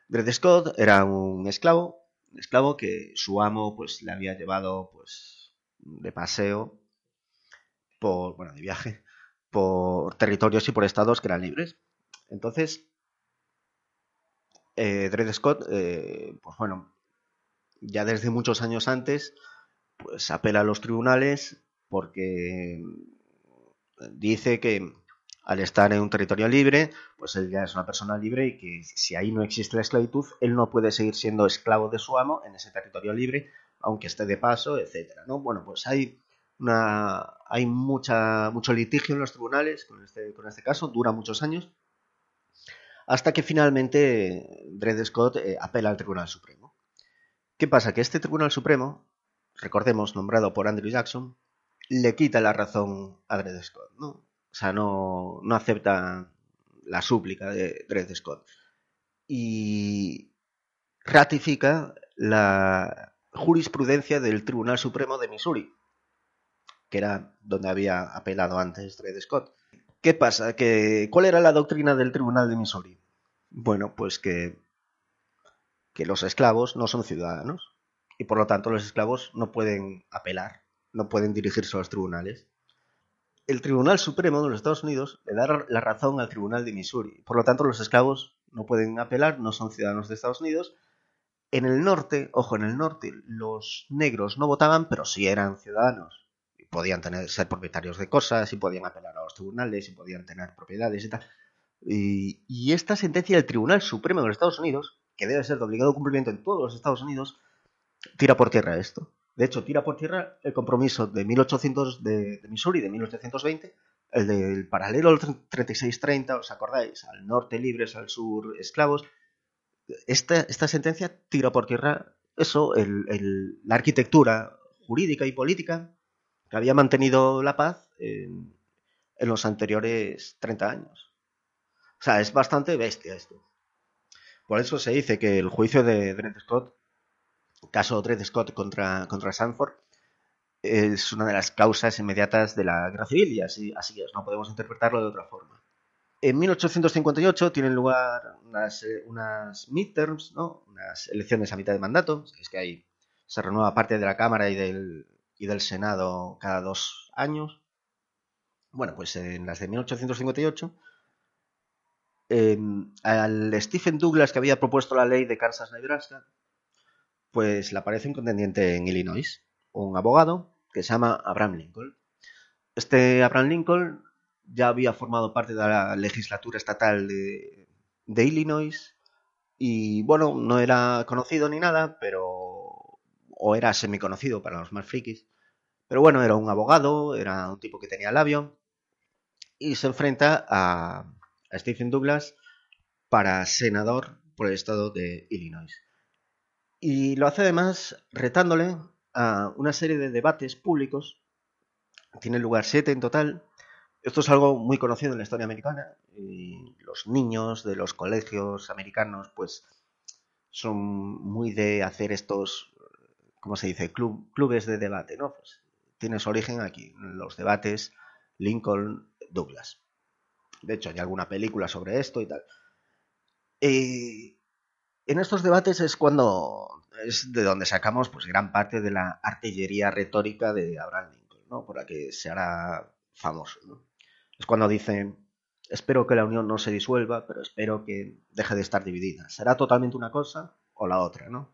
Dred Scott era un esclavo, un esclavo que su amo pues le había llevado pues de paseo por bueno de viaje por territorios y por estados que eran libres. Entonces eh, Dred Scott eh, pues bueno ya desde muchos años antes pues apela a los tribunales porque dice que al estar en un territorio libre, pues él ya es una persona libre y que si ahí no existe la esclavitud, él no puede seguir siendo esclavo de su amo en ese territorio libre, aunque esté de paso, etcétera, ¿no? Bueno, pues hay una hay mucha mucho litigio en los tribunales con este, con este caso, dura muchos años, hasta que finalmente Dred Scott eh, apela al Tribunal Supremo. ¿Qué pasa? Que este Tribunal Supremo, recordemos, nombrado por Andrew Jackson, le quita la razón a Dred Scott, ¿no? O sea, no, acepta la súplica de Dred Scott. Y ratifica la jurisprudencia del Tribunal Supremo de Missouri, que era donde había apelado antes Dred Scott. ¿Qué pasa? ¿Cuál era la doctrina del Tribunal de Missouri? Bueno, pues que que los esclavos no son ciudadanos y por lo tanto los esclavos no pueden apelar, no pueden dirigirse a los tribunales. El Tribunal Supremo de los Estados Unidos le da la razón al Tribunal de Missouri, por lo tanto los esclavos no pueden apelar, no son ciudadanos de Estados Unidos. En el norte, ojo, en el norte los negros no votaban, pero sí eran ciudadanos. Y podían tener, ser propietarios de cosas, y podían apelar a los tribunales, y podían tener propiedades y tal. Y, y esta sentencia del Tribunal Supremo de los Estados Unidos que debe ser de obligado cumplimiento en todos los Estados Unidos, tira por tierra esto. De hecho, tira por tierra el compromiso de 1800 de, Missouri, de 1820, el del paralelo 3630, ¿os acordáis? Al norte libres, al sur esclavos. Esta, esta sentencia tira por tierra eso, la arquitectura jurídica y política que había mantenido la paz en, en los anteriores 30 años. O sea, es bastante bestia esto. Por eso se dice que el juicio de Dred Scott, caso Dred Scott contra, contra Sanford, es una de las causas inmediatas de la guerra civil y así, así no podemos interpretarlo de otra forma. En 1858 tienen lugar unas, eh, unas midterms, ¿no? unas elecciones a mitad de mandato, es que ahí se renueva parte de la Cámara y del, y del Senado cada dos años. Bueno, pues en las de 1858 Em, al Stephen Douglas que había propuesto la ley de Kansas-Nebraska, pues le aparece un contendiente en Illinois, un abogado que se llama Abraham Lincoln. Este Abraham Lincoln ya había formado parte de la legislatura estatal de, de Illinois y bueno, no era conocido ni nada, pero o era semiconocido para los más frikis. Pero bueno, era un abogado, era un tipo que tenía labio y se enfrenta a, Stephen Douglas para senador por el estado de Illinois. Y lo hace además retándole a una serie de debates públicos. Tiene lugar siete en total. Esto es algo muy conocido en la historia americana. Y los niños de los colegios americanos, pues, son muy de hacer estos, ¿cómo se dice?, clubes de debate, ¿no? Pues, tiene su origen aquí, los debates Lincoln-Douglas. De hecho, hay alguna película sobre esto y tal. Y en estos debates es cuando es de donde sacamos pues gran parte de la artillería retórica de Abraham Lincoln, ¿no? Por la que se hará famoso, Es cuando dice, espero que la unión no se disuelva, pero espero que deje de estar dividida. Será totalmente una cosa o la otra, ¿no?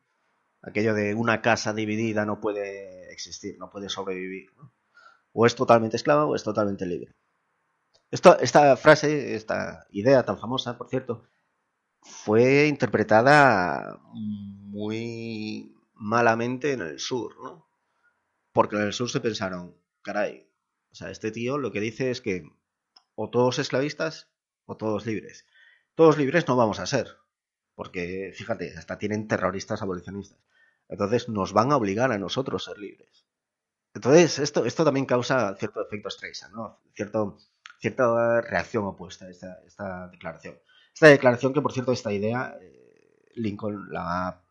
Aquello de una casa dividida no puede existir, no puede sobrevivir, O es totalmente esclava o es totalmente libre esta frase, esta idea tan famosa, por cierto, fue interpretada muy malamente en el sur, ¿no? Porque en el sur se pensaron, caray, o sea, este tío lo que dice es que o todos esclavistas o todos libres. Todos libres no vamos a ser, porque fíjate, hasta tienen terroristas abolicionistas. Entonces nos van a obligar a nosotros a ser libres. Entonces, esto, esto también causa cierto efecto Streisand, ¿no? Cierto cierta reacción opuesta a esta, declaración. Esta declaración que, por cierto, esta idea eh, Lincoln la va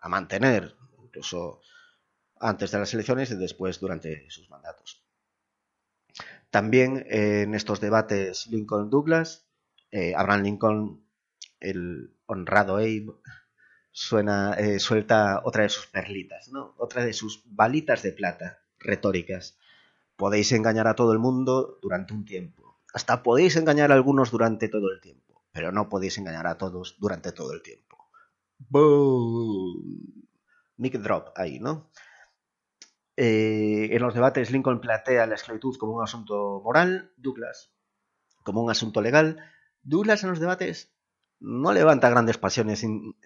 a mantener, incluso antes de las elecciones y después durante sus mandatos. También eh, en estos debates Lincoln-Douglas, eh, Abraham Lincoln, el honrado Abe, suena, suelta otra de sus perlitas, ¿no? otra de sus balitas de plata retóricas. Podéis engañar a todo el mundo durante un tiempo hasta podéis engañar a algunos durante todo el tiempo, pero no podéis engañar a todos durante todo el tiempo. Boom. Mic drop ahí, ¿no? Eh, en los debates Lincoln plantea la esclavitud como un asunto moral, Douglas como un asunto legal. Douglas en los debates no levanta grandes pasiones,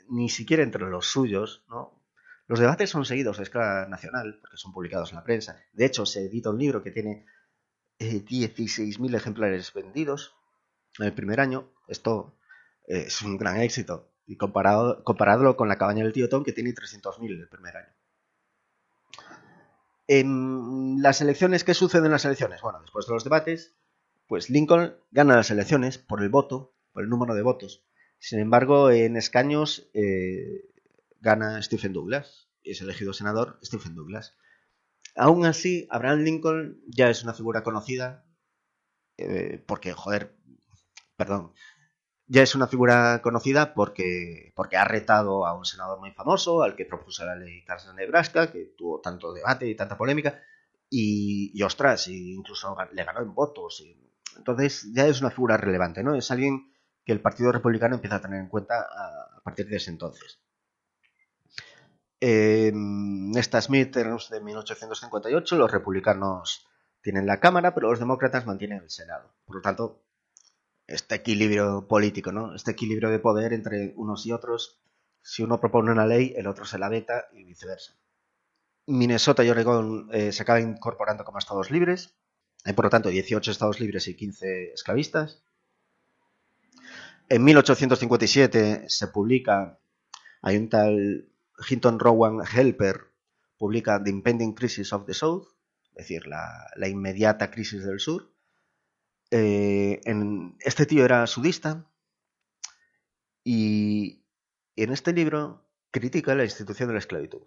ni siquiera entre los suyos, ¿no? Los debates son seguidos a escala nacional, porque son publicados en la prensa. De hecho, se edita un libro que tiene 16.000 eh, ejemplares vendidos en el primer año. Esto eh, es un gran éxito. Y comparado, comparadlo con la cabaña del tío Tom, que tiene 300.000 el primer año. En las elecciones, ¿qué sucede en las elecciones? Bueno, después de los debates, pues Lincoln gana las elecciones por el voto, por el número de votos. Sin embargo, en escaños eh, gana Stephen Douglas. Es elegido senador Stephen Douglas. Aún así, Abraham Lincoln ya es una figura conocida, eh, porque, joder, perdón, ya es una figura conocida porque, porque ha retado a un senador muy famoso, al que propuso la ley Tarzan Nebraska, que tuvo tanto debate y tanta polémica, y, y ostras, incluso le ganó en votos. entonces ya es una figura relevante, ¿no? Es alguien que el Partido Republicano empieza a tener en cuenta a, partir de ese entonces. En estas midterms de 1858 los republicanos tienen la Cámara, pero los demócratas mantienen el Senado. Por lo tanto, este equilibrio político, ¿no? Este equilibrio de poder entre unos y otros. Si uno propone una ley, el otro se la veta y viceversa. Minnesota y Oregón eh, se acaban incorporando como estados libres. Hay, por lo tanto, 18 estados libres y 15 esclavistas. En 1857 se publica, hay un tal Hinton Rowan Helper, publica The Impending Crisis of the South, es decir, la, la inmediata crisis del sur. Eh, este tío era sudista y, en este libro critica la institución de la esclavitud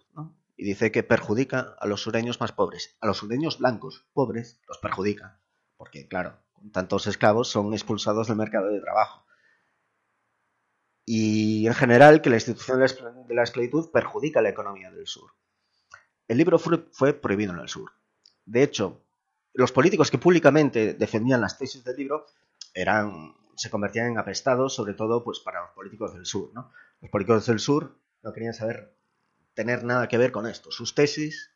y dice que perjudica a los sureños más pobres. A los sureños blancos pobres los perjudica porque, claro, tantos esclavos son expulsados del mercado de trabajo. Y en general que la institución de la esclavitud perjudica la economía del sur. El libro fue prohibido en el sur. De hecho, los políticos que públicamente defendían las tesis del libro eran se convertían en apestados, sobre todo pues para los políticos del sur, ¿no? Los políticos del sur no querían saber tener nada que ver con esto. Sus tesis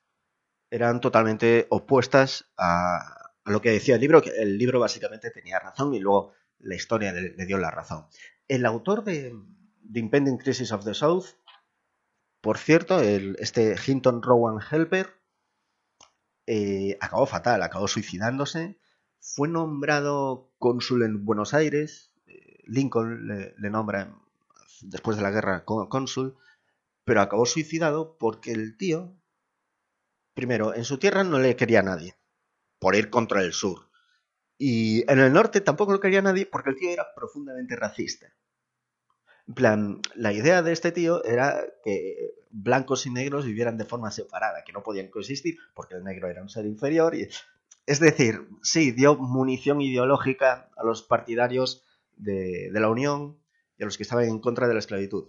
eran totalmente opuestas a, lo que decía el libro, que el libro básicamente tenía razón y luego la historia le, dio la razón. El autor de The Impending Crisis of the South, por cierto, el, este Hinton Rowan Helper, eh, acabó fatal, acabó suicidándose. Fue nombrado cónsul en Buenos Aires. Eh, Lincoln le, nombra después de la guerra cónsul, pero acabó suicidado porque el tío, primero, en su tierra no le quería a nadie, por ir contra el sur. Y en el norte tampoco lo quería nadie porque el tío era profundamente racista. En plan, la idea de este tío era que blancos y negros vivieran de forma separada, que no podían coexistir porque el negro era un ser inferior. Y... Es decir, sí, dio munición ideológica a los partidarios de, la Unión y a los que estaban en contra de la esclavitud.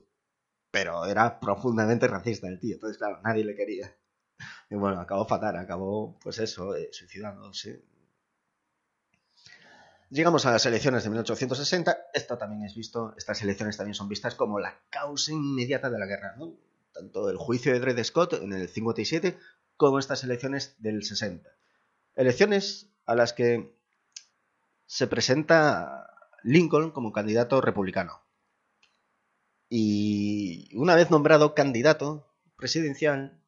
Pero era profundamente racista el tío, entonces claro, nadie le quería. Y bueno, acabó fatal, acabó, pues eso, eh, suicidándose. Llegamos a las elecciones de 1860. Esto también es visto, estas elecciones también son vistas como la causa inmediata de la guerra, ¿no? Tanto el juicio de Dred Scott en el 57 como estas elecciones del 60. Elecciones a las que se presenta Lincoln como candidato republicano. Y una vez nombrado candidato presidencial,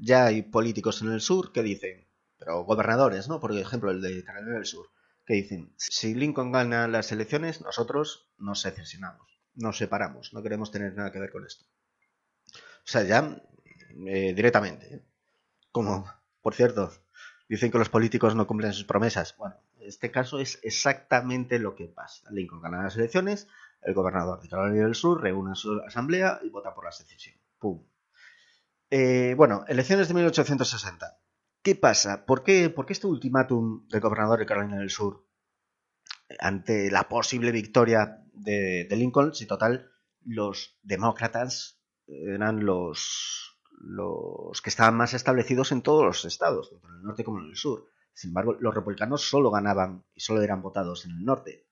ya hay políticos en el sur que dicen, pero gobernadores, ¿no? Por ejemplo, el de Carolina del Sur, que dicen, si Lincoln gana las elecciones, nosotros nos secesionamos, nos separamos, no queremos tener nada que ver con esto. O sea, ya eh, directamente. ¿eh? Como, por cierto, dicen que los políticos no cumplen sus promesas. Bueno, este caso es exactamente lo que pasa. Lincoln gana las elecciones, el gobernador de Carolina del Sur reúne su asamblea y vota por la secesión. ¡Pum! Eh, bueno, elecciones de 1860. ¿Qué pasa? ¿Por qué, ¿Por qué este ultimátum del gobernador de Carolina del Sur ante la posible victoria de, Lincoln si total los demócratas eran los, los que estaban más establecidos en todos los estados, tanto en el norte como en el sur. Sin embargo, los republicanos solo ganaban y solo eran votados en el norte.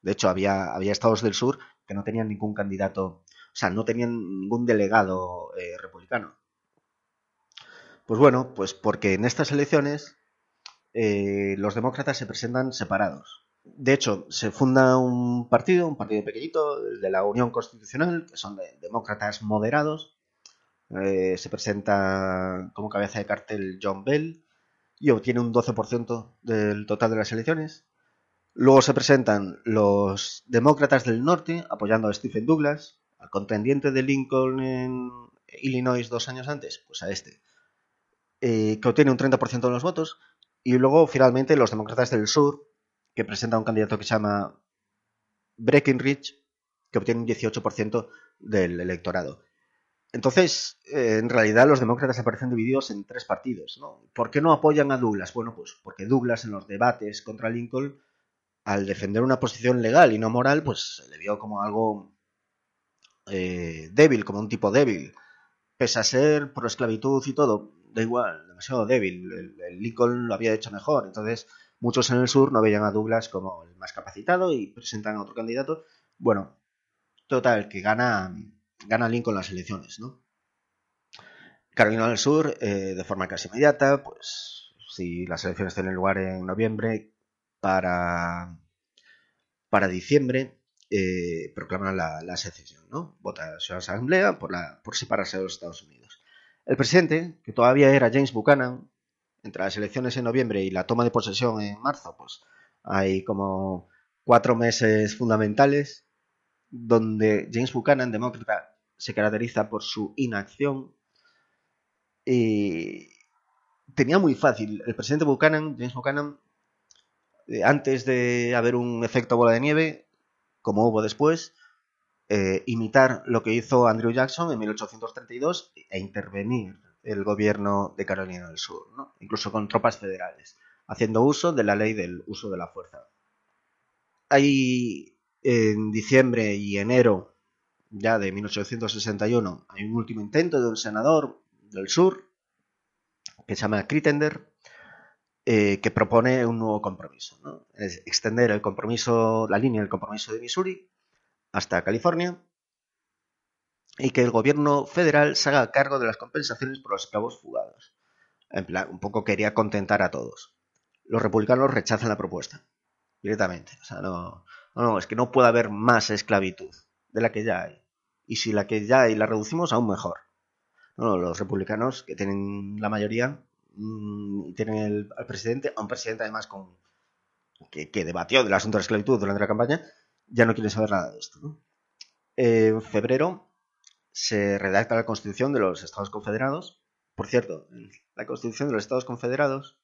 De hecho, había, había estados del sur que no tenían ningún candidato, o sea, no tenían ningún delegado eh, republicano. Pues bueno, pues porque en estas elecciones eh, los demócratas se presentan separados. De hecho, se funda un partido, un partido pequeñito, el de la Unión Constitucional, que son demócratas moderados. Eh, se presenta como cabeza de cartel John Bell y obtiene un 12% del total de las elecciones. Luego se presentan los demócratas del norte, apoyando a Stephen Douglas, al contendiente de Lincoln en Illinois dos años antes, pues a este. Eh, que obtiene un 30% de los votos, y luego finalmente los demócratas del sur, que presenta un candidato que se llama Breckinridge, que obtiene un 18% del electorado. Entonces, eh, en realidad los demócratas aparecen divididos en tres partidos. ¿no? ¿Por qué no apoyan a Douglas? Bueno, pues porque Douglas en los debates contra Lincoln al defender una posición legal y no moral, pues se le vio como algo eh, débil, como un tipo débil. Pese a ser por esclavitud y todo, da igual, demasiado débil. El, Lincoln lo había hecho mejor. Entonces, muchos en el sur no veían a Douglas como el más capacitado y presentan a otro candidato. Bueno, total, que gana, gana Lincoln las elecciones, ¿no? Carolina del Sur, eh, de forma casi inmediata, pues si las elecciones tienen lugar en noviembre, para, para diciembre eh, proclaman la, secesión, ¿no? Vota su asamblea por, la, por separarse de los Estados Unidos. El presidente, que todavía era James Buchanan, entre las elecciones en noviembre y la toma de posesión en marzo, pues hay como cuatro meses fundamentales donde James Buchanan, demócrata, se caracteriza por su inacción y tenía muy fácil. El presidente Buchanan, James Buchanan, eh, antes de haber un efecto bola de nieve, como hubo después, eh, imitar lo que hizo Andrew Jackson en 1832 e intervenir el gobierno de Carolina del Sur, incluso con tropas federales, haciendo uso de la ley del uso de la fuerza. Hay en diciembre y enero ya de 1861 hay un último intento de un senador del sur que se llama Crittender eh, que propone un nuevo compromiso. Es extender el compromiso, la línea del compromiso de Missouri hasta California y que el gobierno federal se haga cargo de las compensaciones por los esclavos fugados. En plan, un poco quería contentar a todos. Los republicanos rechazan la propuesta directamente. O sea, no, no, es que no puede haber más esclavitud de la que ya hay. Y si la que ya hay la reducimos, aún mejor. No, los republicanos, que tienen la mayoría, Mm, y tienen el, al presidente, a un presidente además con que, debatió del asunto de la esclavitud durante la campaña, ya no quieren saber nada de esto. En febrero se redacta la Constitución de los Estados Confederados. Por cierto, la Constitución de los Estados Confederados,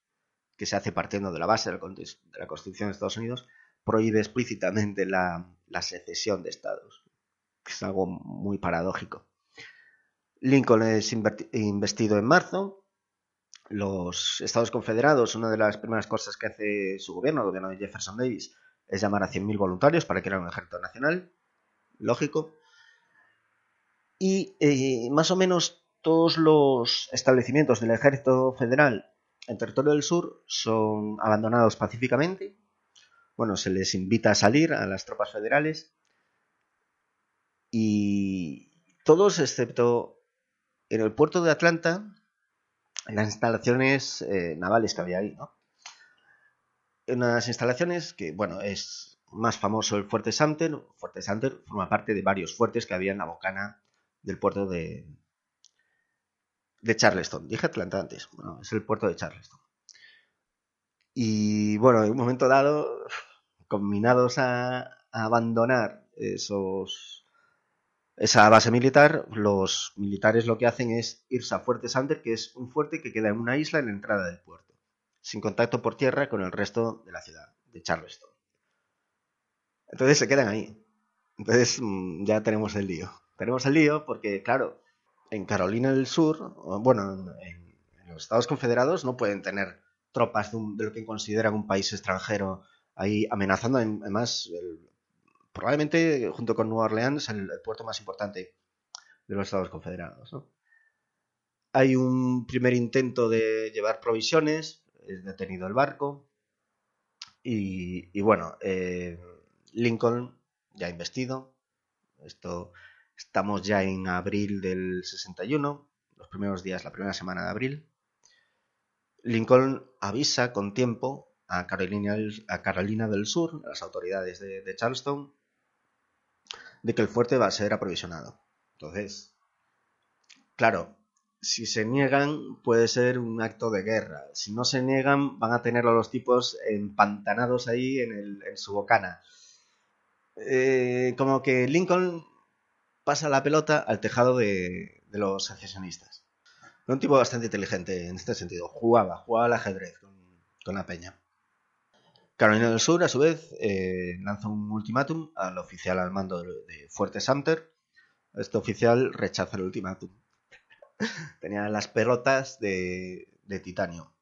que se hace partiendo de la base de la, Constitución de Estados Unidos, prohíbe explícitamente la, la secesión de estados, que es algo muy paradójico. Lincoln es investido en marzo los Estados Confederados, una de las primeras cosas que hace su gobierno, el gobierno de Jefferson Davis, es llamar a 100.000 voluntarios para crear un ejército nacional. Lógico. Y eh, más o menos todos los establecimientos del ejército federal en territorio del sur son abandonados pacíficamente. Bueno, se les invita a salir a las tropas federales. Y todos, excepto en el puerto de Atlanta, en las instalaciones eh, navales que había ahí, ¿no? Unas instalaciones que, bueno, es más famoso el Fuerte Sumter. Fuerte Sumter forma parte de varios fuertes que había en la bocana del puerto de, de Charleston. Dije Atlanta antes, bueno, es el puerto de Charleston. Y bueno, en un momento dado, combinados a, a abandonar esos esa base militar, los militares lo que hacen es irse a Fuerte Sander, que es un fuerte que queda en una isla en la entrada del puerto, sin contacto por tierra con el resto de la ciudad, de Charleston. Entonces se quedan ahí. Entonces mm, ya tenemos el lío. Tenemos el lío porque, claro, en Carolina del Sur, bueno, en, los Estados Confederados no pueden tener tropas de, lo que consideran un país extranjero ahí amenazando. Además, probablemente junto con Nueva Orleans el, el puerto más importante de los Estados Confederados. Hay un primer intento de llevar provisiones, es detenido el barco y, bueno, eh, Lincoln ya ha investido. Esto estamos ya en abril del 61, los primeros días, la primera semana de abril. Lincoln avisa con tiempo a Carolina, a Carolina del Sur, a las autoridades de, de Charleston, de que el fuerte va a ser aprovisionado. Entonces, claro, si se niegan puede ser un acto de guerra. Si no se niegan van a tener a los tipos empantanados ahí en, su bocana. Eh, como que Lincoln pasa la pelota al tejado de, los secesionistas. Un tipo bastante inteligente en este sentido. Jugaba, jugaba al ajedrez con la peña. Carolina del Sur, a su vez, eh, lanza un ultimátum al oficial al mando de, Fuerte Sumter. Este oficial rechaza el ultimátum. Tenía las pelotas de, titanio.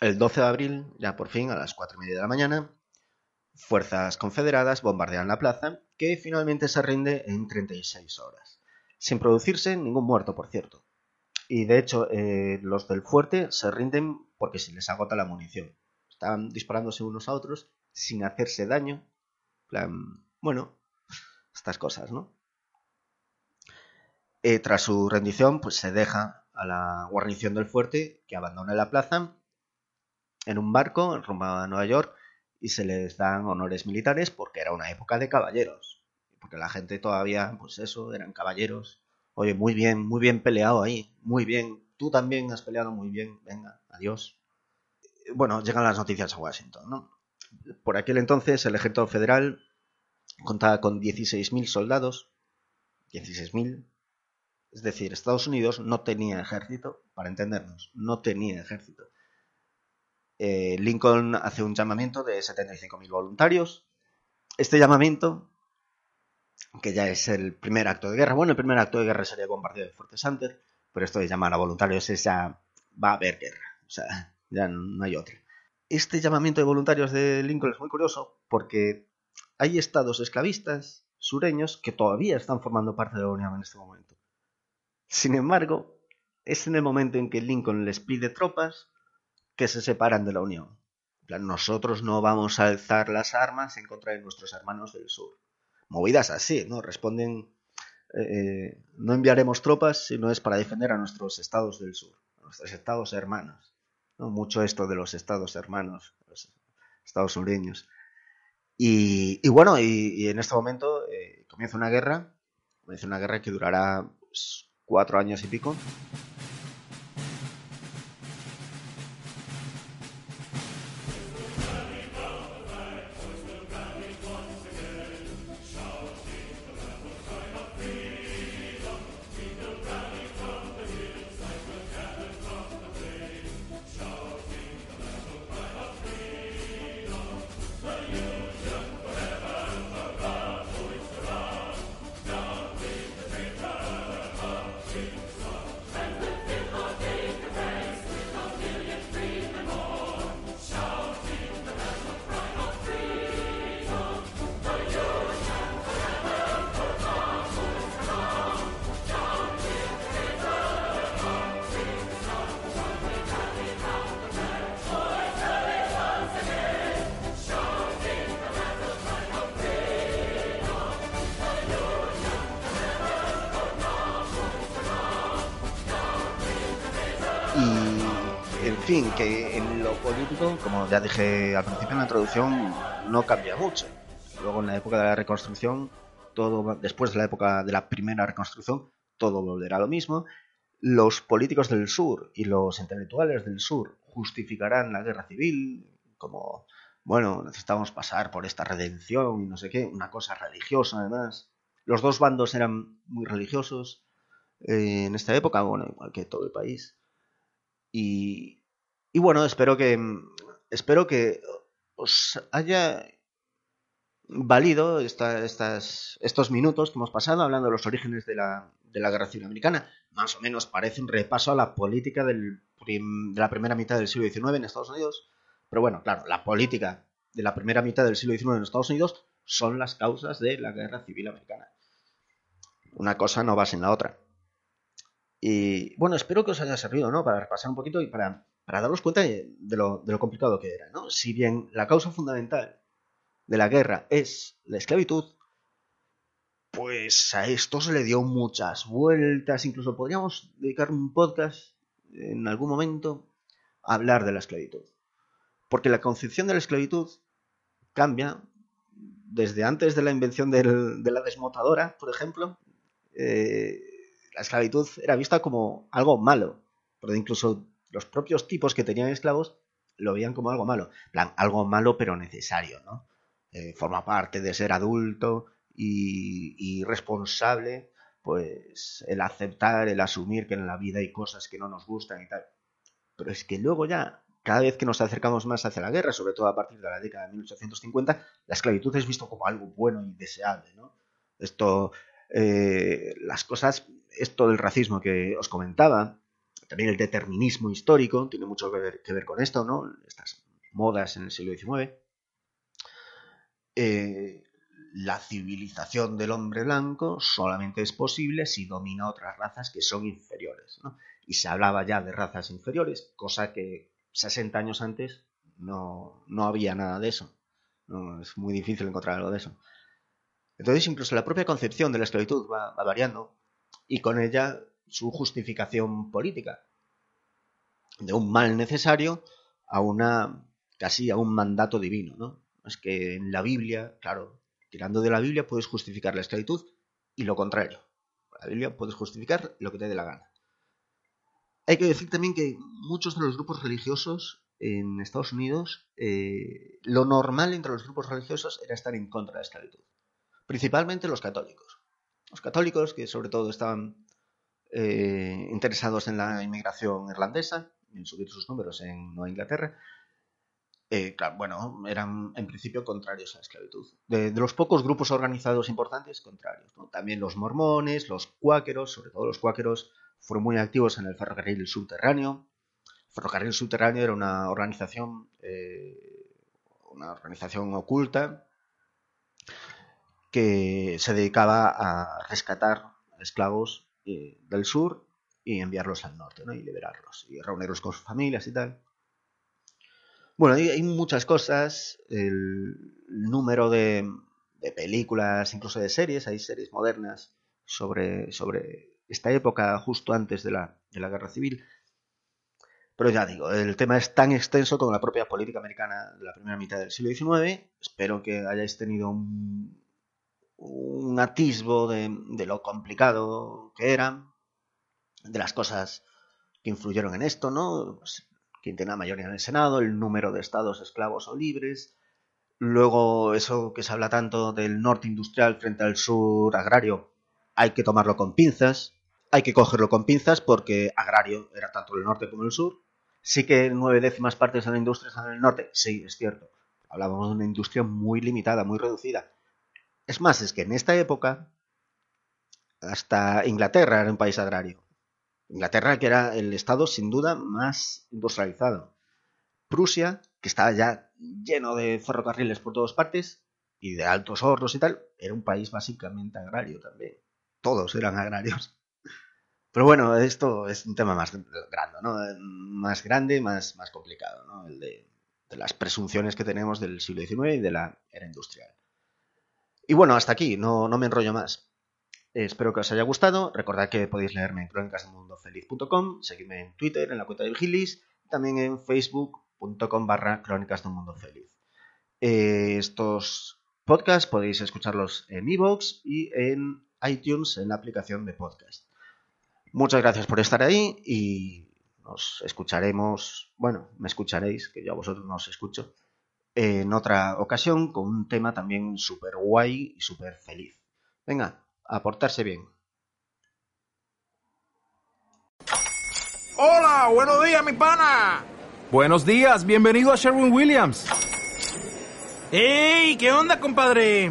El 12 de abril, ya por fin, a las 4 y media de la mañana, fuerzas confederadas bombardean la plaza, que finalmente se rinde en 36 horas, sin producirse ningún muerto, por cierto. Y de hecho, eh, los del fuerte se rinden porque se les agota la munición. Están disparándose unos a otros sin hacerse daño. Plan, bueno, estas cosas, ¿no? Eh, tras su rendición, pues se deja a la guarnición del fuerte que abandone la plaza en un barco rumbo a Nueva York y se les dan honores militares porque era una época de caballeros. Porque la gente todavía, pues eso, eran caballeros Oye, muy bien, muy bien peleado ahí, muy bien. Tú también has peleado muy bien, venga, adiós. Bueno, llegan las noticias a Washington, ¿no? Por aquel entonces el ejército federal contaba con 16.000 soldados, 16.000, es decir, Estados Unidos no tenía ejército, para entendernos, no tenía ejército. Eh, Lincoln hace un llamamiento de 75.000 voluntarios. Este llamamiento que ya es el primer acto de guerra. Bueno, el primer acto de guerra sería con partido de Fuertes antes, pero esto de llamar a voluntarios es ya va a haber guerra, o sea, ya no hay otra. Este llamamiento de voluntarios de Lincoln es muy curioso porque hay estados esclavistas sureños que todavía están formando parte de la Unión en este momento. Sin embargo, es en el momento en que Lincoln les pide tropas que se separan de la Unión. nosotros no vamos a alzar las armas en contra de nuestros hermanos del sur movidas así, ¿no? Responden, eh, no enviaremos tropas si no es para defender a nuestros estados del sur, a nuestros estados hermanos. ¿no? Mucho esto de los estados hermanos, los estados sureños. Y, bueno, y, en este momento eh, comienza una guerra, comienza una guerra que durará pues, cuatro años y pico. Ya dije al principio en la introducción, no cambia mucho. Luego en la época de la reconstrucción, todo después de la época de la primera reconstrucción, todo volverá a lo mismo. Los políticos del sur y los intelectuales del sur justificarán la guerra civil como, bueno, necesitamos pasar por esta redención y no sé qué, una cosa religiosa además. Los dos bandos eran muy religiosos eh, en esta época, bueno, igual que todo el país. Y, y bueno, espero que espero que os haya valido estas, estos minutos que hemos pasado hablando de los orígenes de la, de la Guerra Civil Americana. Más o menos parece un repaso a la política de la primera mitad del siglo XIX en Estados Unidos. Pero bueno, claro, la política de la primera mitad del siglo XIX en Estados Unidos son las causas de la Guerra Civil Americana. Una cosa no va sin la otra. Y bueno, espero que os haya servido, ¿no? Para repasar un poquito y para para daros cuenta de lo, complicado que era. ¿no? Si bien la causa fundamental de la guerra es la esclavitud, pues a esto se le dio muchas vueltas, incluso podríamos dedicar un podcast en algún momento a hablar de la esclavitud. Porque la concepción de la esclavitud cambia desde antes de la invención de la desmotadora, por ejemplo. Eh, la esclavitud era vista como algo malo, pero incluso los propios tipos que tenían esclavos lo veían como algo malo. algo malo pero necesario, ¿no? Eh, forma parte de ser adulto y, responsable, pues el aceptar, el asumir que en la vida hay cosas que no nos gustan y tal. Pero es que luego ya, cada vez que nos acercamos más hacia la guerra, sobre todo a partir de la década de 1850, la esclavitud es visto como algo bueno y deseable. Esto, eh, las cosas, esto del racismo que os comentaba, también el determinismo histórico tiene mucho que ver, con esto, ¿no? Estas modas en el siglo XIX. eh, la civilización del hombre blanco solamente es posible si domina otras razas que son inferiores. Y se hablaba ya de razas inferiores, cosa que 60 años antes no, no había nada de eso. es muy difícil encontrar algo de eso. Entonces incluso la propia concepción de la esclavitud va, variando y con ella su justificación política. De un mal necesario a una casi a un mandato divino, ¿no? Es que en la Biblia, claro, tirando de la Biblia puedes justificar la esclavitud y lo contrario. La Biblia puedes justificar lo que te dé la gana. Hay que decir también que muchos de los grupos religiosos en Estados Unidos, eh, lo normal entre los grupos religiosos era estar en contra de la esclavitud. Principalmente los católicos. Los católicos que sobre todo estaban eh, interesados en la inmigración irlandesa, en subir sus números en Nueva Inglaterra, eh, bueno, eran en principio contrarios a la esclavitud. De, los pocos grupos organizados importantes, contrarios. También los mormones, los cuáqueros, sobre todo los cuáqueros, fueron muy activos en el ferrocarril subterráneo. El ferrocarril subterráneo era una organización, eh, una organización oculta que se dedicaba a rescatar esclavos eh, del sur y enviarlos al norte, ¿no? Y liberarlos y reunirlos con sus familias y tal. Bueno, hay, muchas cosas, el número de, películas, incluso de series, hay series modernas sobre, sobre esta época justo antes de la, guerra civil. Pero ya digo, el tema es tan extenso como la propia política americana de la primera mitad del siglo XIX. Espero que hayáis tenido un, atisbo de, lo complicado que era, de las cosas que influyeron en esto, ¿no? Pues quien tenga mayoría en el Senado, el número de estados esclavos o libres, luego eso que se habla tanto del norte industrial frente al sur agrario, hay que tomarlo con pinzas, hay que cogerlo con pinzas porque agrario era tanto el norte como el sur. Sí que nueve décimas partes de la industria están en el norte, sí, es cierto. Hablábamos de una industria muy limitada, muy reducida. Es más, es que en esta época, hasta Inglaterra era un país agrario. Inglaterra, que era el estado sin duda más industrializado. Prusia, que estaba ya lleno de ferrocarriles por todas partes y de altos hornos y tal, era un país básicamente agrario también. Todos eran agrarios. Pero bueno, esto es un tema más grande, ¿no? Más grande, más, complicado, ¿no? El de, de las presunciones que tenemos del siglo XIX y de la era industrial. Y bueno, hasta aquí, no, no me enrollo más. Espero que os haya gustado. Recordad que podéis leerme en crónicasdelmundofeliz.com, seguidme en Twitter, en la cuenta de Vigilis, y también en facebook.com barra crónicas del mundo feliz. Eh, estos podcasts podéis escucharlos en iVoox y en iTunes, en la aplicación de podcast. Muchas gracias por estar ahí y nos escucharemos, bueno, me escucharéis, que yo a vosotros no os escucho, en otra ocasión con un tema también súper guay y súper feliz. Venga, a portarse bien. Hola, buenos días, mi pana. Buenos días, bienvenido a Sherwin Williams. ¡Ey! ¿Qué onda, compadre?